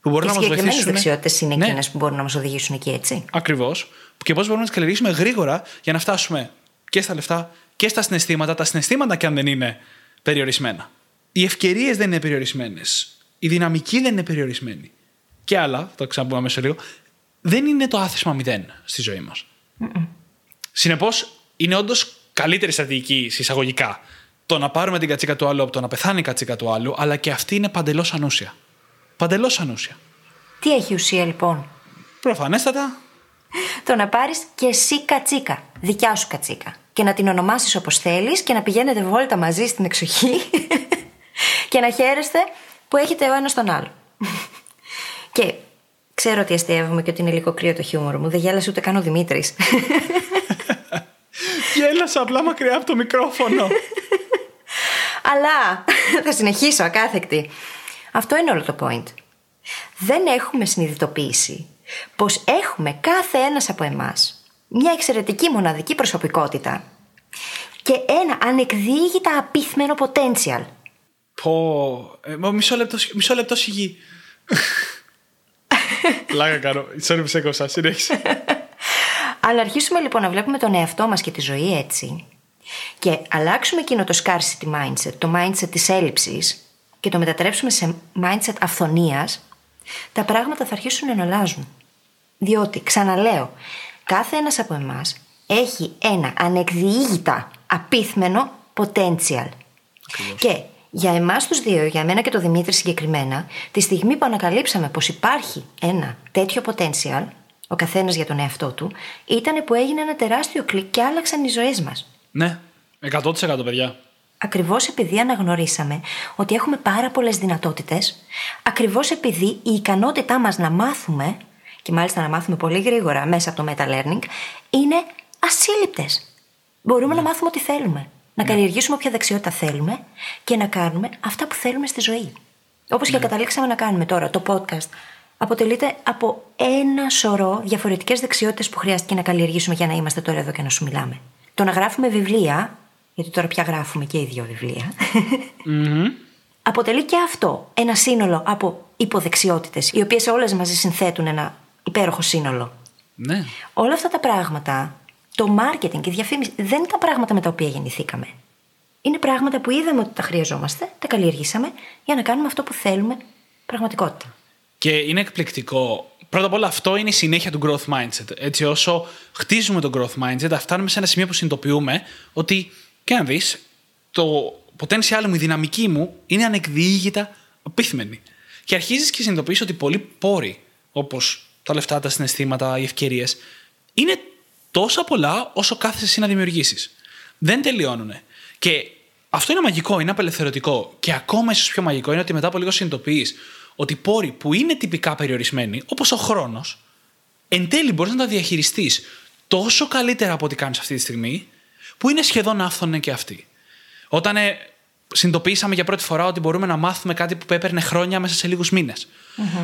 που μπορούν να μας βοηθήσουν. δεξιότητες είναι ναι. εκείνες που μπορούν να μας οδηγήσουν εκεί, έτσι; Ακριβώς. Και πώς μπορούμε να τις καλλιεργήσουμε γρήγορα για να φτάσουμε και στα λεφτά και στα συναισθήματα. Τα συναισθήματα και αν δεν είναι περιορισμένα. Οι ευκαιρίες δεν είναι περιορισμένες. Η δυναμική δεν είναι περιορισμένη. Και άλλα, το ξαναπούμε αμέσω λίγο, δεν είναι το άθροισμα μηδέν στη ζωή μας. Συνεπώς, είναι όντως καλύτερη στρατηγική συσσαγωγικά το να πάρουμε την κατσίκα του άλλου από το να πεθάνει η κατσίκα του άλλου, αλλά και αυτή είναι παντελώς ανούσια. Παντελώς ανούσια. Τι έχει ουσία λοιπόν; Προφανέστατα. το να πάρεις και εσύ κατσίκα. Δικιά σου κατσίκα. Και να την ονομάσεις όπως θέλεις και να πηγαίνετε βόλτα μαζί στην εξοχή και να χαίρεστε που έχετε ο ένας τον άλλο. και ξέρω ότι αστείευομαι και ότι είναι λίγο κρύο το χιούμορ μου. Δεν γέλασε ούτε καν ο Δημήτρης. Γέλασα απλά μακριά από το μικρόφωνο. Αλλά θα συνεχίσω ακάθεκτη. Αυτό είναι όλο το point. Δεν έχουμε συνειδητοποιήσει πως έχουμε κάθε ένας από εμάς μια εξαιρετική μοναδική προσωπικότητα και ένα ανεκδίγητα απίθμενο potential. Πω. Ε, μισό λεπτός, μισό λεπτός σιγή. Λάγα κάνω. Sorry που σε έκοψα. Συνέχισε. Αν αρχίσουμε λοιπόν να βλέπουμε τον εαυτό μας και τη ζωή έτσι και αλλάξουμε εκείνο το scarcity mindset, το mindset της έλλειψης και το μετατρέψουμε σε mindset αυθονίας, τα πράγματα θα αρχίσουν να αλλάζουν. Διότι, ξαναλέω, κάθε ένας από εμάς έχει ένα ανεκδιήγητα απίθμενο potential. Και για εμάς τους δύο, για μένα και το Δημήτρη συγκεκριμένα, τη στιγμή που ανακαλύψαμε πως υπάρχει ένα τέτοιο potential, ο καθένας για τον εαυτό του, ήταν που έγινε ένα τεράστιο κλικ και άλλαξαν οι ζωές μας. Ναι, 100% παιδιά. Ακριβώς επειδή αναγνωρίσαμε ότι έχουμε πάρα πολλές δυνατότητες, ακριβώς επειδή η ικανότητά μας να μάθουμε, και μάλιστα να μάθουμε πολύ γρήγορα μέσα από το meta learning, είναι ασύλληπτες. Μπορούμε να μάθουμε ό,τι θέλουμε. Να καλλιεργήσουμε όποια δεξιότητα θέλουμε και να κάνουμε αυτά που θέλουμε στη ζωή. Όπως και καταλήξαμε να κάνουμε τώρα, το podcast αποτελείται από ένα σωρό διαφορετικές δεξιότητες που χρειάστηκε να καλλιεργήσουμε για να είμαστε τώρα εδώ και να σου μιλάμε. Το να γράφουμε βιβλία, γιατί τώρα πια γράφουμε και οι δύο βιβλία, αποτελεί και αυτό ένα σύνολο από υποδεξιότητες, οι οποίες όλες μαζί συνθέτουν ένα υπέροχο σύνολο. Ναι. Όλα αυτά τα πράγματα το marketing και η διαφήμιση δεν ήταν πράγματα με τα οποία γεννηθήκαμε. Είναι πράγματα που είδαμε ότι τα χρειαζόμαστε, τα καλλιεργήσαμε για να κάνουμε αυτό που θέλουμε πραγματικότητα. Και είναι εκπληκτικό. Πρώτα απ' όλα, αυτό είναι η συνέχεια του growth mindset. Έτσι, όσο χτίζουμε το growth mindset, φτάνουμε σε ένα σημείο που συνειδητοποιούμε ότι, και να δεις, το potential μου, η δυναμική μου είναι ανεκδιήγητα απίθμενη. Και αρχίζεις και συνειδητοποιείς ότι πολλοί πόροι, όπως τα λεφτά, τα συναισθήματα, οι ευκαιρίες, είναι τόσα πολλά όσο κάθεσαι εσύ να δημιουργήσεις. Δεν τελειώνουν. Και αυτό είναι μαγικό, είναι απελευθερωτικό. Και ακόμα ίσως πιο μαγικό είναι ότι μετά από λίγο συνειδητοποιείς ότι πόροι που είναι τυπικά περιορισμένοι, όπως ο χρόνος, εν τέλει μπορείς να τα διαχειριστείς τόσο καλύτερα από ό,τι κάνεις αυτή τη στιγμή, που είναι σχεδόν άφθονε και αυτοί. Όταν ε, συνειδητοποιήσαμε για πρώτη φορά ότι μπορούμε να μάθουμε κάτι που έπαιρνε χρόνια μέσα σε λίγους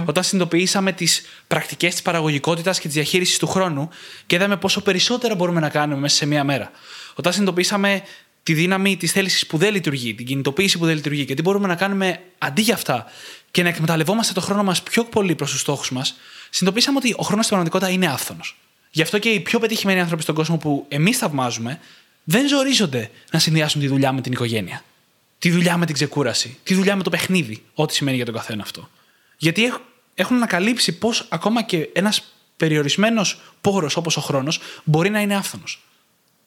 Όταν συνειδητοποιήσαμε τις πρακτικές της παραγωγικότητας και της διαχείρισης του χρόνου και είδαμε πόσο περισσότερα μπορούμε να κάνουμε μέσα σε μία μέρα. Όταν συνειδητοποιήσαμε τη δύναμη της θέλησης που δεν λειτουργεί, την κινητοποίηση που δεν λειτουργεί και τι μπορούμε να κάνουμε αντί για αυτά και να εκμεταλλευόμαστε το χρόνο μας πιο πολύ προς τους στόχους μας, συνειδητοποιήσαμε ότι ο χρόνος στην πραγματικότητα είναι άφθονος. Γι' αυτό και οι πιο πετυχημένοι άνθρωποι στον κόσμο που εμείς θαυμάζουμε δεν ζορίζονται να συνδυάσουν τη δουλειά με την οικογένεια τη δουλειά με την ξεκούραση, τη δουλειά με το παιχνίδι, ό,τι σημαίνει για τον καθένα αυτό. Γιατί έχουν ανακαλύψει πώς ακόμα και ένας περιορισμένος πόρος όπως ο χρόνος μπορεί να είναι άφθονος.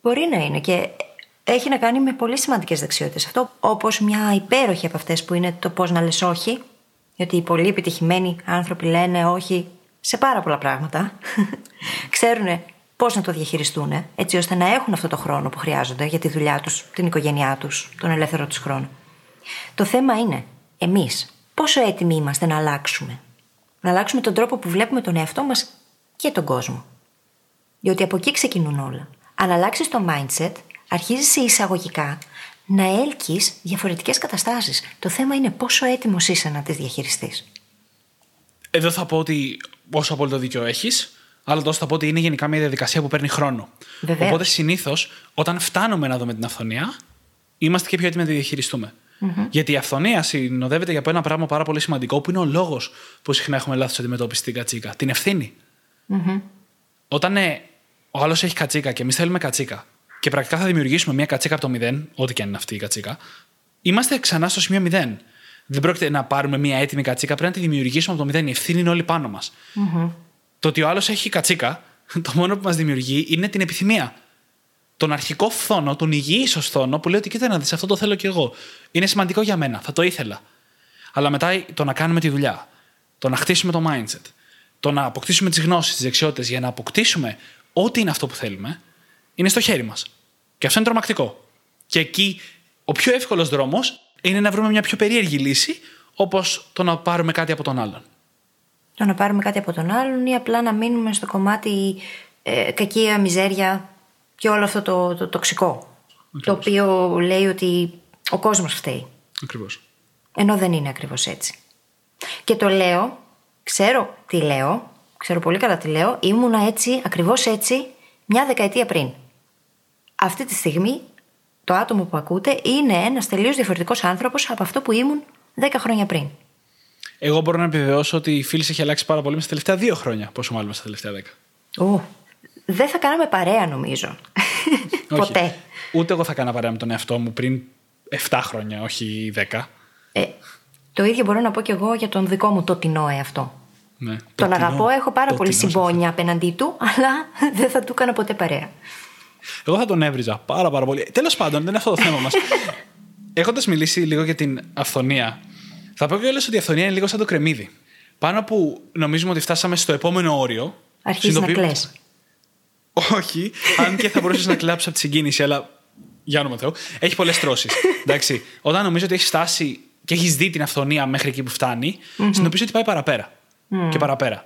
Μπορεί να είναι και έχει να κάνει με πολύ σημαντικές δεξιότητες. Αυτό όπως μια υπέροχη από αυτές που είναι το πώς να λες όχι. Γιατί οι πολύ επιτυχημένοι άνθρωποι λένε όχι σε πάρα πολλά πράγματα. Ξέρουν πώς να το διαχειριστούν, έτσι ώστε να έχουν αυτό το χρόνο που χρειάζονται για τη δουλειά τους, την οικογένειά τους, τον ελεύθερο τους χρόνο. Το θέμα είναι εμείς πόσο έτοιμοι είμαστε να αλλάξουμε. Να αλλάξουμε τον τρόπο που βλέπουμε τον εαυτό μας και τον κόσμο. Διότι από εκεί ξεκινούν όλα. Αν αλλάξεις το mindset, αρχίζεις εισαγωγικά να έλκεις διαφορετικές καταστάσεις. Το θέμα είναι πόσο έτοιμος είσαι να τις διαχειριστείς. Εδώ θα πω ότι όσο απόλυτο δίκιο έχεις, αλλά τόσο θα πω ότι είναι γενικά μια διαδικασία που παίρνει χρόνο. Βεβαίως. Οπότε συνήθως, όταν φτάνουμε να δούμε την αυθονία, είμαστε και πιο έτοιμοι να τη διαχειριστούμε. Mm-hmm. Γιατί η αυθονία συνοδεύεται για ένα πράγμα πάρα πολύ σημαντικό, που είναι ο λόγος που συχνά έχουμε λάθος αντιμετώπιση στην κατσίκα. Την ευθύνη. Mm-hmm. Όταν ε, ο άλλος έχει κατσίκα και εμείς θέλουμε κατσίκα, και πρακτικά θα δημιουργήσουμε μια κατσίκα από το μηδέν, ό,τι και αν είναι αυτή η κατσίκα, είμαστε ξανά στο σημείο μηδέν. Δεν πρόκειται να πάρουμε μια έτοιμη κατσίκα, πρέπει να τη δημιουργήσουμε από το μηδέν. Η ευθύνη είναι όλη πάνω μας. Mm-hmm. Το ότι ο άλλος έχει κατσίκα, το μόνο που μας δημιουργεί είναι την επιθυμία. Τον αρχικό φθόνο, τον υγιή φθόνο που λέει ότι κοίτα να δεις, αυτό το θέλω κι εγώ. Είναι σημαντικό για μένα, θα το ήθελα. Αλλά μετά το να κάνουμε τη δουλειά, το να χτίσουμε το mindset, το να αποκτήσουμε τις γνώσεις, τις δεξιότητες για να αποκτήσουμε ό,τι είναι αυτό που θέλουμε, είναι στο χέρι μας. Και αυτό είναι τρομακτικό. Και εκεί ο πιο εύκολος δρόμος είναι να βρούμε μια πιο περίεργη λύση, όπως το να πάρουμε κάτι από τον άλλον το να πάρουμε κάτι από τον άλλον ή απλά να μείνουμε στο κομμάτι ε, κακία, μιζέρια και όλο αυτό το, το τοξικό. Το οποίο λέει ότι ο κόσμος φταίει. Ακριβώς. Ενώ δεν είναι ακριβώς έτσι. Και το λέω, ξέρω τι λέω, ξέρω πολύ καλά τι λέω, ήμουνα έτσι, ακριβώς έτσι, μια δεκαετία πριν. Αυτή τη στιγμή το άτομο που ακούτε είναι ένας τελείως διαφορετικός άνθρωπος από αυτό που ήμουν 10 χρόνια πριν. Εγώ μπορώ να επιβεβαιώσω ότι η φίλη έχει αλλάξει πάρα πολύ με στα τελευταία δύο χρόνια, πόσο μάλλον στα τελευταία δέκα. Ου, δεν θα κάναμε παρέα νομίζω. Ποτέ. Όχι. Ούτε εγώ θα κάνα παρέα με τον εαυτό μου πριν 7 χρόνια, όχι 10. Ε, το ίδιο μπορώ να πω κι εγώ για τον δικό μου τοτινό εαυτό. Ναι. Τον Τοτινό- αγαπώ, έχω πάρα πολύ τοτινός συμπόνια απέναντί του, αλλά δεν θα του έκανα ποτέ παρέα. Εγώ θα τον έβριζα πάρα, πάρα πολύ. Τέλος πάντων, δεν είναι αυτό το θέμα μας. Έχοντας μιλήσει λίγο για την αυθονία, θα πω κιόλας ότι η αυθονία είναι λίγο σαν το κρεμμύδι. Πάνω που νομίζουμε ότι φτάσαμε στο επόμενο όριο. Αρχίζεις να συνειδητοποιούμε- κλαις. Όχι, αν και θα μπορούσες να κλάψεις από τη συγκίνηση, αλλά για όνομα Θεού, έχει πολλές τρώσεις. Εντάξει, όταν νομίζω ότι έχεις φτάσει και έχεις δει την αυθονία μέχρι εκεί που φτάνει, συνειδητοποιείς ότι πάει παραπέρα. Και παραπέρα.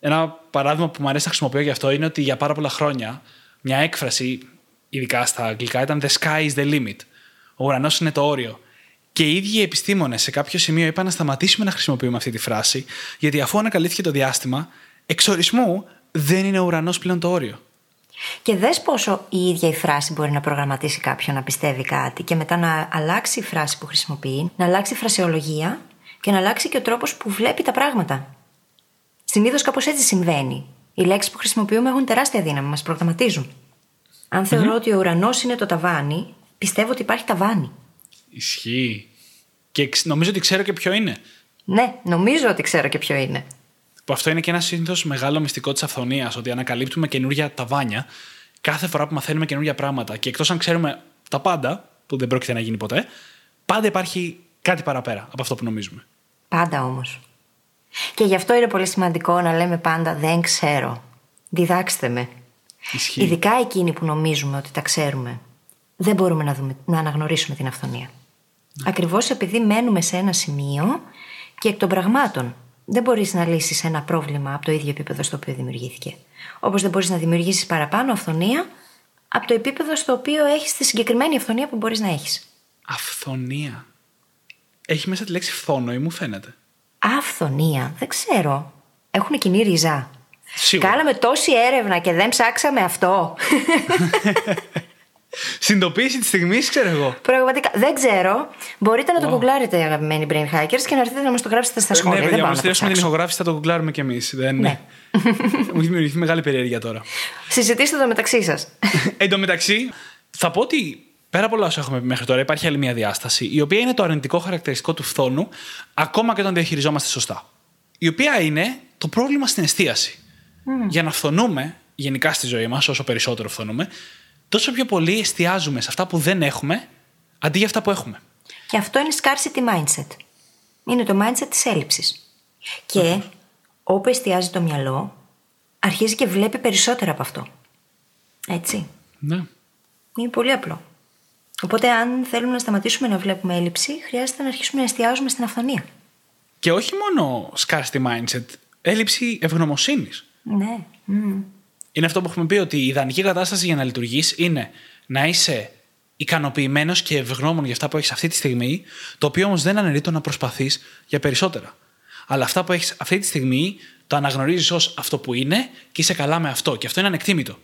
Ένα παράδειγμα που μου αρέσει να χρησιμοποιώ γι' αυτό είναι ότι για πάρα πολλά χρόνια μια έκφραση, ειδικά στα αγγλικά, ήταν The sky is the limit. Ο ουρανός είναι το όριο. Και οι ίδιοι οι επιστήμονες σε κάποιο σημείο είπαν να σταματήσουμε να χρησιμοποιούμε αυτή τη φράση, γιατί αφού ανακαλύφθηκε το διάστημα, εξορισμού δεν είναι ο ουρανός πλέον το όριο. Και δες πόσο η ίδια η φράση μπορεί να προγραμματίσει κάποιον να πιστεύει κάτι και μετά να αλλάξει η φράση που χρησιμοποιεί, να αλλάξει η φρασεολογία και να αλλάξει και ο τρόπος που βλέπει τα πράγματα. Συνήθως κάπως έτσι συμβαίνει. Οι λέξεις που χρησιμοποιούμε έχουν τεράστια δύναμη, μας προγραμματίζουν. Αν θεωρώ ότι ο ουρανός είναι το ταβάνι, πιστεύω ότι υπάρχει ταβάνι. Ισχύει. Και ξ- νομίζω ότι ξέρω και ποιο είναι. Ναι, νομίζω ότι ξέρω και ποιο είναι. Που αυτό είναι και ένα συνήθω μεγάλο μυστικό της αυθονίας, ότι ανακαλύπτουμε καινούργια ταβάνια κάθε φορά που μαθαίνουμε καινούργια πράγματα. Και εκτός αν ξέρουμε τα πάντα, που δεν πρόκειται να γίνει ποτέ, πάντα υπάρχει κάτι παραπέρα από αυτό που νομίζουμε. Πάντα όμως. Και γι' αυτό είναι πολύ σημαντικό να λέμε πάντα δεν ξέρω. Διδάξτε με. Ισχύει. Ειδικά εκείνοι που νομίζουμε ότι τα ξέρουμε. Δεν μπορούμε να, δούμε, να αναγνωρίσουμε την αυθονία. Ακριβώς επειδή μένουμε σε ένα σημείο και εκ των πραγμάτων δεν μπορείς να λύσεις ένα πρόβλημα από το ίδιο επίπεδο στο οποίο δημιουργήθηκε. Όπως δεν μπορείς να δημιουργήσεις παραπάνω αυθονία από το επίπεδο στο οποίο έχεις τη συγκεκριμένη αυθονία που μπορείς να έχεις. Αυθονία. Έχει μέσα τη λέξη φθόνο ή μου φαίνεται. Αυθονία, δεν ξέρω. Έχουν κοινή ρίζα. Σίγουρα. Κάναμε τόση έρευνα και δεν ψάξαμε αυτό. Συνειδητοποίηση της στιγμής, ξέρω εγώ. Πραγματικά δεν ξέρω. Μπορείτε να το Wow. γκουγκλάρετε, αγαπημένοι brain hackers, και να έρθετε να μας το γράψετε στα σχόλια. ναι, δεν παιδιά, πάω μόλι να το τελειώσουμε την ψάξω. ηχογράφηση θα το γκουγκλάρουμε κι εμείς. Δεν... Ναι. Μου έχει δημιουργηθεί μεγάλη περιέργεια τώρα. Συζητήστε το μεταξύ σας. Εν τω μεταξύ, θα πω ότι πέρα από όλα όσα έχουμε πει μέχρι τώρα, υπάρχει άλλη μια διάσταση, η οποία είναι το αρνητικό χαρακτηριστικό του φθόνου, ακόμα και όταν διαχειριζόμαστε σωστά. Η οποία είναι το πρόβλημα στην εστίαση. Για να φθονούμε, γενικά στη ζωή μας, όσο περισσότερο φθονούμε, τόσο πιο πολύ εστιάζουμε σε αυτά που δεν έχουμε, αντί για αυτά που έχουμε. και αυτό είναι scarcity mindset. Είναι το mindset της έλλειψης. Και όπου εστιάζει το μυαλό, αρχίζει και βλέπει περισσότερα από αυτό. Έτσι. Ναι. Είναι πολύ απλό. Οπότε, αν θέλουμε να σταματήσουμε να βλέπουμε έλλειψη, χρειάζεται να αρχίσουμε να εστιάζουμε στην αυθονία. Και όχι μόνο scarcity mindset, έλλειψη ευγνωμοσύνης. Ναι. Μμμ. Είναι αυτό που έχουμε πει ότι η ιδανική κατάσταση για να λειτουργείς είναι να είσαι ικανοποιημένος και ευγνώμων για αυτά που έχεις αυτή τη στιγμή, το οποίο όμως δεν αναιρεί το να προσπαθείς για περισσότερα. Αλλά αυτά που έχεις αυτή τη στιγμή το αναγνωρίζεις ως αυτό που είναι και είσαι καλά με αυτό. Και αυτό είναι ανεκτήμητο.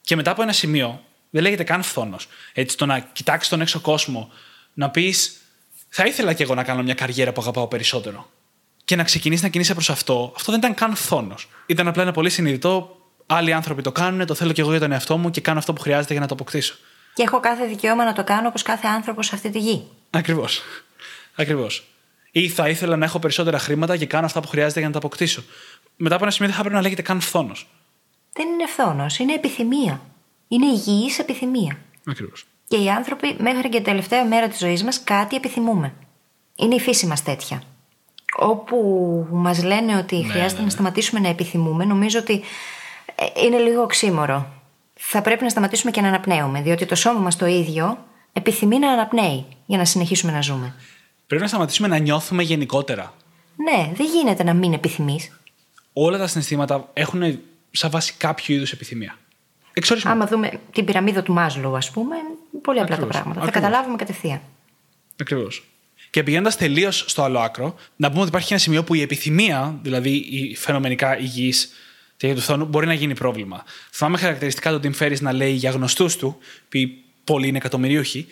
Και μετά από ένα σημείο, δεν λέγεται καν φθόνος. Έτσι, το να κοιτάξεις τον έξω κόσμο, να πεις, Θα ήθελα κι εγώ να κάνω μια καριέρα που αγαπάω περισσότερο. Και να ξεκινήσεις να κινείσαι προς αυτό, αυτό δεν ήταν καν φθόνος. Ήταν απλά ένα πολύ συνειδητό. Άλλοι άνθρωποι το κάνουν, το θέλω κι εγώ για τον εαυτό μου και κάνω αυτό που χρειάζεται για να το αποκτήσω. Και έχω κάθε δικαίωμα να το κάνω όπως κάθε άνθρωπος σε αυτή τη γη. Ακριβώς. Ακριβώς. Ή θα ήθελα να έχω περισσότερα χρήματα και κάνω αυτά που χρειάζεται για να τα αποκτήσω. Μετά από ένα σημείο δεν θα πρέπει να λέγεται καν φθόνος. Δεν είναι φθόνος, είναι επιθυμία. Είναι υγιής επιθυμία. Ακριβώς. Και οι άνθρωποι μέχρι και την τελευταία μέρα της ζωής μας κάτι επιθυμούμε. Είναι η φύση μας τέτοια. Όπου μας λένε ότι χρειάζεται να σταματήσουμε να επιθυμούμε, νομίζω ότι ε, είναι λίγο οξύμορο. Θα πρέπει να σταματήσουμε και να αναπνέουμε, διότι το σώμα μας το ίδιο επιθυμεί να αναπνέει για να συνεχίσουμε να ζούμε. Πρέπει να σταματήσουμε να νιώθουμε γενικότερα. Ναι, δεν γίνεται να μην επιθυμείς. Όλα τα συναισθήματα έχουν σαν βάση κάποιο είδους επιθυμία. Εξορισμό. Άμα δούμε την πυραμίδα του Μάσλου, ας πούμε, πολύ απλά τα Ακριβώς, πράγματα. Θα ακριβώς. καταλάβουμε κατευθείαν. Ακριβώς. Και πηγαίνοντας τελείως στο άλλο άκρο, να πούμε ότι υπάρχει ένα σημείο που η επιθυμία, δηλαδή η φαινομενικά υγιής τέτοια τους φθόνου, μπορεί να γίνει πρόβλημα. Θυμάμαι χαρακτηριστικά τον Tim Ferris να λέει για γνωστούς του, που πολλοί είναι εκατομμυρίουχοι,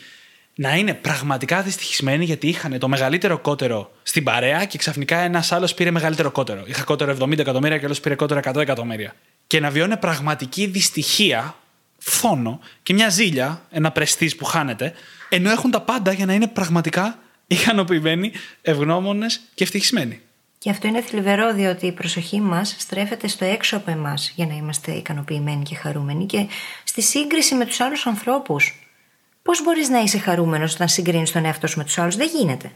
να είναι πραγματικά δυστυχισμένοι γιατί είχαν το μεγαλύτερο κότερο στην παρέα και ξαφνικά ένας άλλος πήρε μεγαλύτερο κότερο. Είχα κότερο 70 εκατομμύρια και άλλος πήρε κότερο 100 εκατομμύρια. Και να βιώνουν πραγματική δυστυχία, φθόνο και μια ζήλια, ένα πρεστή που χάνεται, ενώ έχουν τα πάντα για να είναι πραγματικά ικανοποιημένοι, ευγνώμονες και ευτυχισμένοι. Και αυτό είναι θλιβερό, διότι η προσοχή μας στρέφεται στο έξω από εμάς για να είμαστε ικανοποιημένοι και χαρούμενοι και στη σύγκριση με τους άλλους ανθρώπους. Πώς μπορείς να είσαι χαρούμενος όταν συγκρίνεις τον εαυτό σου με τους άλλους, Δεν γίνεται.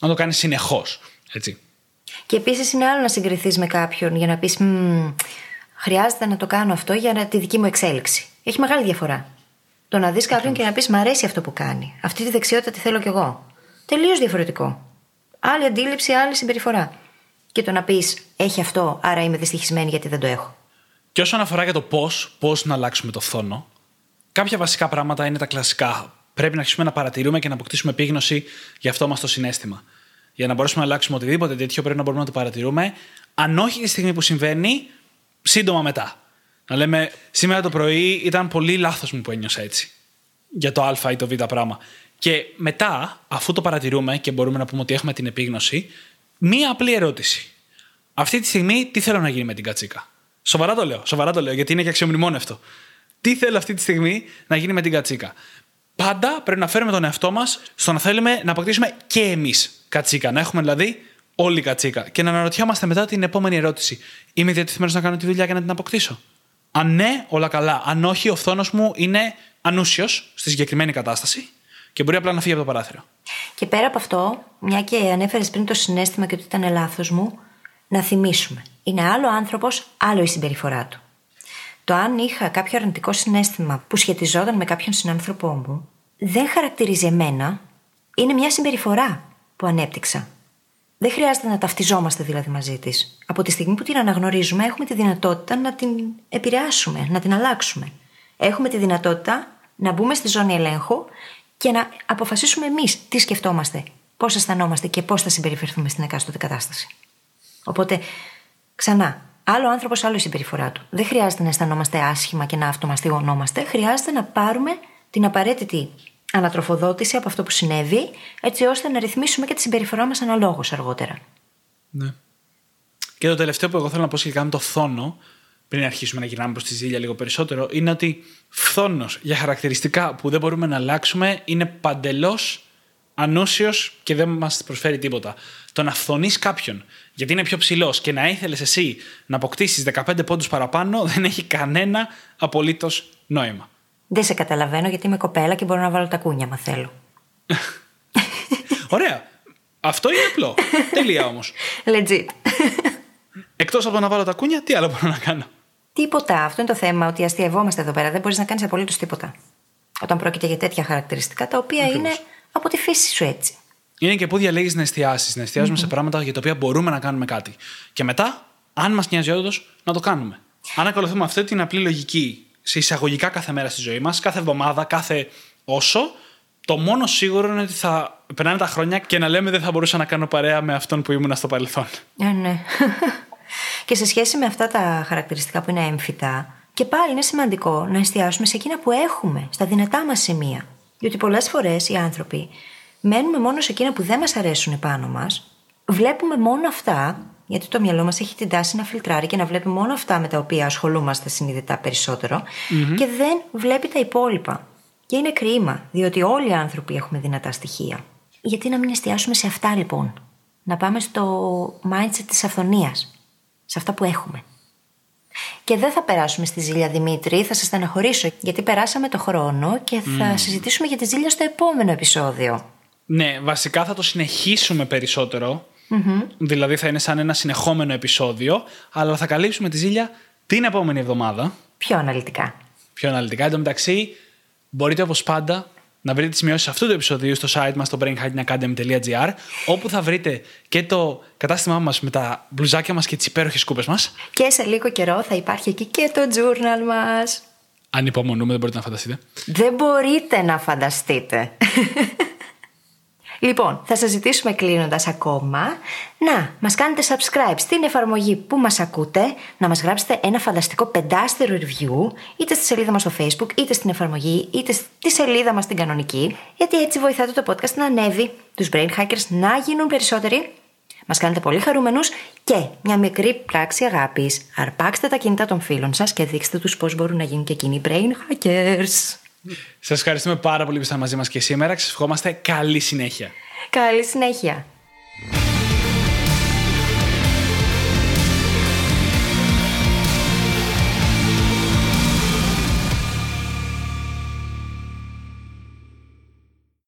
Αν το κάνεις συνεχώς. Έτσι. Και επίσης είναι άλλο να συγκριθείς με κάποιον για να πεις Χρειάζεται να το κάνω αυτό για τη δική μου εξέλιξη. Έχει μεγάλη διαφορά. Το να δεις κάποιον και να πεις Μ' αρέσει αυτό που κάνει. Αυτή τη δεξιότητα τη θέλω κι εγώ. Τελείως διαφορετικό. Άλλη αντίληψη, άλλη συμπεριφορά. Και το να πεις Έχει αυτό, άρα είμαι δυστυχισμένη γιατί δεν το έχω. Και όσον αφορά για το πώς, πώς να αλλάξουμε το φθόνο, κάποια βασικά πράγματα είναι τα κλασικά. Πρέπει να αρχίσουμε να παρατηρούμε και να αποκτήσουμε επίγνωση για αυτό μας το συνέστημα. Για να μπορέσουμε να αλλάξουμε οτιδήποτε τέτοιο, πρέπει να μπορούμε να το παρατηρούμε. Αν όχι τη στιγμή που συμβαίνει, σύντομα μετά. Να λέμε, σήμερα το πρωί ήταν πολύ λάθος μου που ένιωσα έτσι. Για το Α ή το Β πράγμα. Και μετά, αφού το παρατηρούμε και μπορούμε να πούμε ότι έχουμε την επίγνωση, μία απλή ερώτηση. Αυτή τη στιγμή, τι θέλω να γίνει με την κατσίκα; Σοβαρά το λέω, σοβαρά το λέω, γιατί είναι και αξιομνημόνευτο. Τι θέλω αυτή τη στιγμή να γίνει με την κατσίκα; Πάντα πρέπει να φέρουμε τον εαυτό μας στο να θέλουμε να αποκτήσουμε και εμείς κατσίκα. Να έχουμε δηλαδή όλη κατσίκα. Και να αναρωτιόμαστε μετά την επόμενη ερώτηση. Είμαι διατεθειμένος να κάνω τη δουλειά για να την αποκτήσω; Αν ναι, όλα καλά. Αν όχι, ο φθόνος μου είναι ανούσιος στη συγκεκριμένη κατάσταση και μπορεί απλά να φύγει από το παράθυρο. Και πέρα από αυτό, μια και ανέφερες πριν το συνέστημα και ότι ήταν λάθος μου, να θυμίσουμε. Είναι άλλο άνθρωπος, άλλο η συμπεριφορά του. Το αν είχα κάποιο αρνητικό συνέστημα που σχετιζόταν με κάποιον συνάνθρωπό μου, δεν χαρακτηρίζει εμένα. Είναι μια συμπεριφορά που ανέπτυξα. Δεν χρειάζεται να ταυτιζόμαστε δηλαδή μαζί της. Από τη στιγμή που την αναγνωρίζουμε, έχουμε τη δυνατότητα να την επηρεάσουμε, να την αλλάξουμε. Έχουμε τη δυνατότητα να μπούμε στη ζώνη ελέγχου και να αποφασίσουμε εμείς τι σκεφτόμαστε, πώς αισθανόμαστε και πώς θα συμπεριφερθούμε στην εκάστοτε κατάσταση. Οπότε, ξανά, άλλο άνθρωπος, άλλο η συμπεριφορά του. Δεν χρειάζεται να αισθανόμαστε άσχημα και να αυτομαστιγωνόμαστε. Χρειάζεται να πάρουμε την απαραίτητη ανατροφοδότηση από αυτό που συνέβη, έτσι ώστε να ρυθμίσουμε και τη συμπεριφορά μας αναλόγως αργότερα. Ναι. Και το τελευταίο που εγώ θέλω να πω σχετικά με το φθόνο, πριν αρχίσουμε να γυρνάμε προς τη ζήλια λίγο περισσότερο, είναι ότι φθόνος για χαρακτηριστικά που δεν μπορούμε να αλλάξουμε είναι παντελώς ανούσιος και δεν μας προσφέρει τίποτα. Το να φθονείς κάποιον γιατί είναι πιο ψηλός και να ήθελες εσύ να αποκτήσεις 15 πόντους παραπάνω δεν έχει κανένα απολύτως νόημα. Δεν σε καταλαβαίνω γιατί είμαι κοπέλα και μπορώ να βάλω τα κούνια, μα θέλω. Ωραία. Αυτό είναι απλό. Τελεία όμως. Legit. Εκτός από το να βάλω τα κούνια, τι άλλο μπορώ να κάνω; Τίποτα. Αυτό είναι το θέμα, ότι αστειευόμαστε εδώ πέρα. Δεν μπορείς να κάνεις απολύτως τίποτα. Όταν πρόκειται για τέτοια χαρακτηριστικά, τα οποία είναι από τη φύση σου έτσι. Είναι και πού διαλέγεις να εστιάσεις. Να εστιαζουμε σε πράγματα για τα οποία μπορούμε να κάνουμε κάτι. Και μετά, αν μας νοιάζει όντως, να το κάνουμε. Αν ακολουθούμε αυτή την απλή λογική σε εισαγωγικά κάθε μέρα στη ζωή μας, κάθε εβδομάδα, κάθε όσο, το μόνο σίγουρο είναι ότι θα περνάνε τα χρόνια και να λέμε δεν θα μπορούσα να κάνω παρέα με αυτόν που ήμουν στο παρελθόν. Ε, ναι. και σε σχέση με αυτά τα χαρακτηριστικά που είναι έμφυτα, και πάλι είναι σημαντικό να εστιάσουμε σε εκείνα που έχουμε, στα δυνατά μας σημεία. Διότι πολλές φορές οι άνθρωποι μένουμε μόνο σε εκείνα που δεν μας αρέσουν επάνω μας, βλέπουμε μόνο αυτά γιατί το μυαλό μας έχει την τάση να φιλτράρει και να βλέπει μόνο αυτά με τα οποία ασχολούμαστε συνειδητά και δεν βλέπει τα υπόλοιπα. Και είναι κρίμα, διότι όλοι οι άνθρωποι έχουμε δυνατά στοιχεία. Γιατί να μην εστιάσουμε σε αυτά λοιπόν. Να πάμε στο mindset της αυθονίας. Σε αυτά που έχουμε. Και δεν θα περάσουμε στη ζήλια Δημήτρη, θα σας στεναχωρήσω, γιατί περάσαμε το χρόνο και θα συζητήσουμε για τη ζήλια στο επόμενο επεισόδιο. Ναι, βασικά θα το συνεχίσουμε περισσότερο Mm-hmm. Δηλαδή θα είναι σαν ένα συνεχόμενο επεισόδιο, αλλά θα καλύψουμε τη ζήλια την επόμενη εβδομάδα. Πιο αναλυτικά. Πιο αναλυτικά. Εν τω μεταξύ, μπορείτε όπως πάντα να βρείτε τις σημειώσεις αυτού του επεισοδίου στο site μας στο brainhackingacademy.gr, όπου θα βρείτε και το κατάστημά μας με τα μπλουζάκια μας και τις υπέροχες κούπε μας. Και σε λίγο καιρό θα υπάρχει εκεί και το journal μας. Αν υπομονούμε, δεν μπορείτε να φανταστείτε. Δεν μπορείτε να φανταστείτε. Λοιπόν, θα σας ζητήσουμε κλείνοντας ακόμα να μας κάνετε subscribe στην εφαρμογή που μας ακούτε, να μας γράψετε ένα φανταστικό πεντάστερο review, είτε στη σελίδα μας στο facebook, είτε στην εφαρμογή, είτε στη σελίδα μας την κανονική, γιατί έτσι βοηθάτε το podcast να ανέβει, τους brain hackers να γίνουν περισσότεροι Μας κάνετε πολύ χαρούμενους και μια μικρή πράξη αγάπης. Αρπάξτε τα κινητά των φίλων σας και δείξτε τους πώς μπορούν να γίνουν και εκείνοι brain hackers. Σας ευχαριστούμε πάρα πολύ που ήσασταν μαζί μας και σήμερα. Σας ευχόμαστε καλή συνέχεια. Καλή συνέχεια.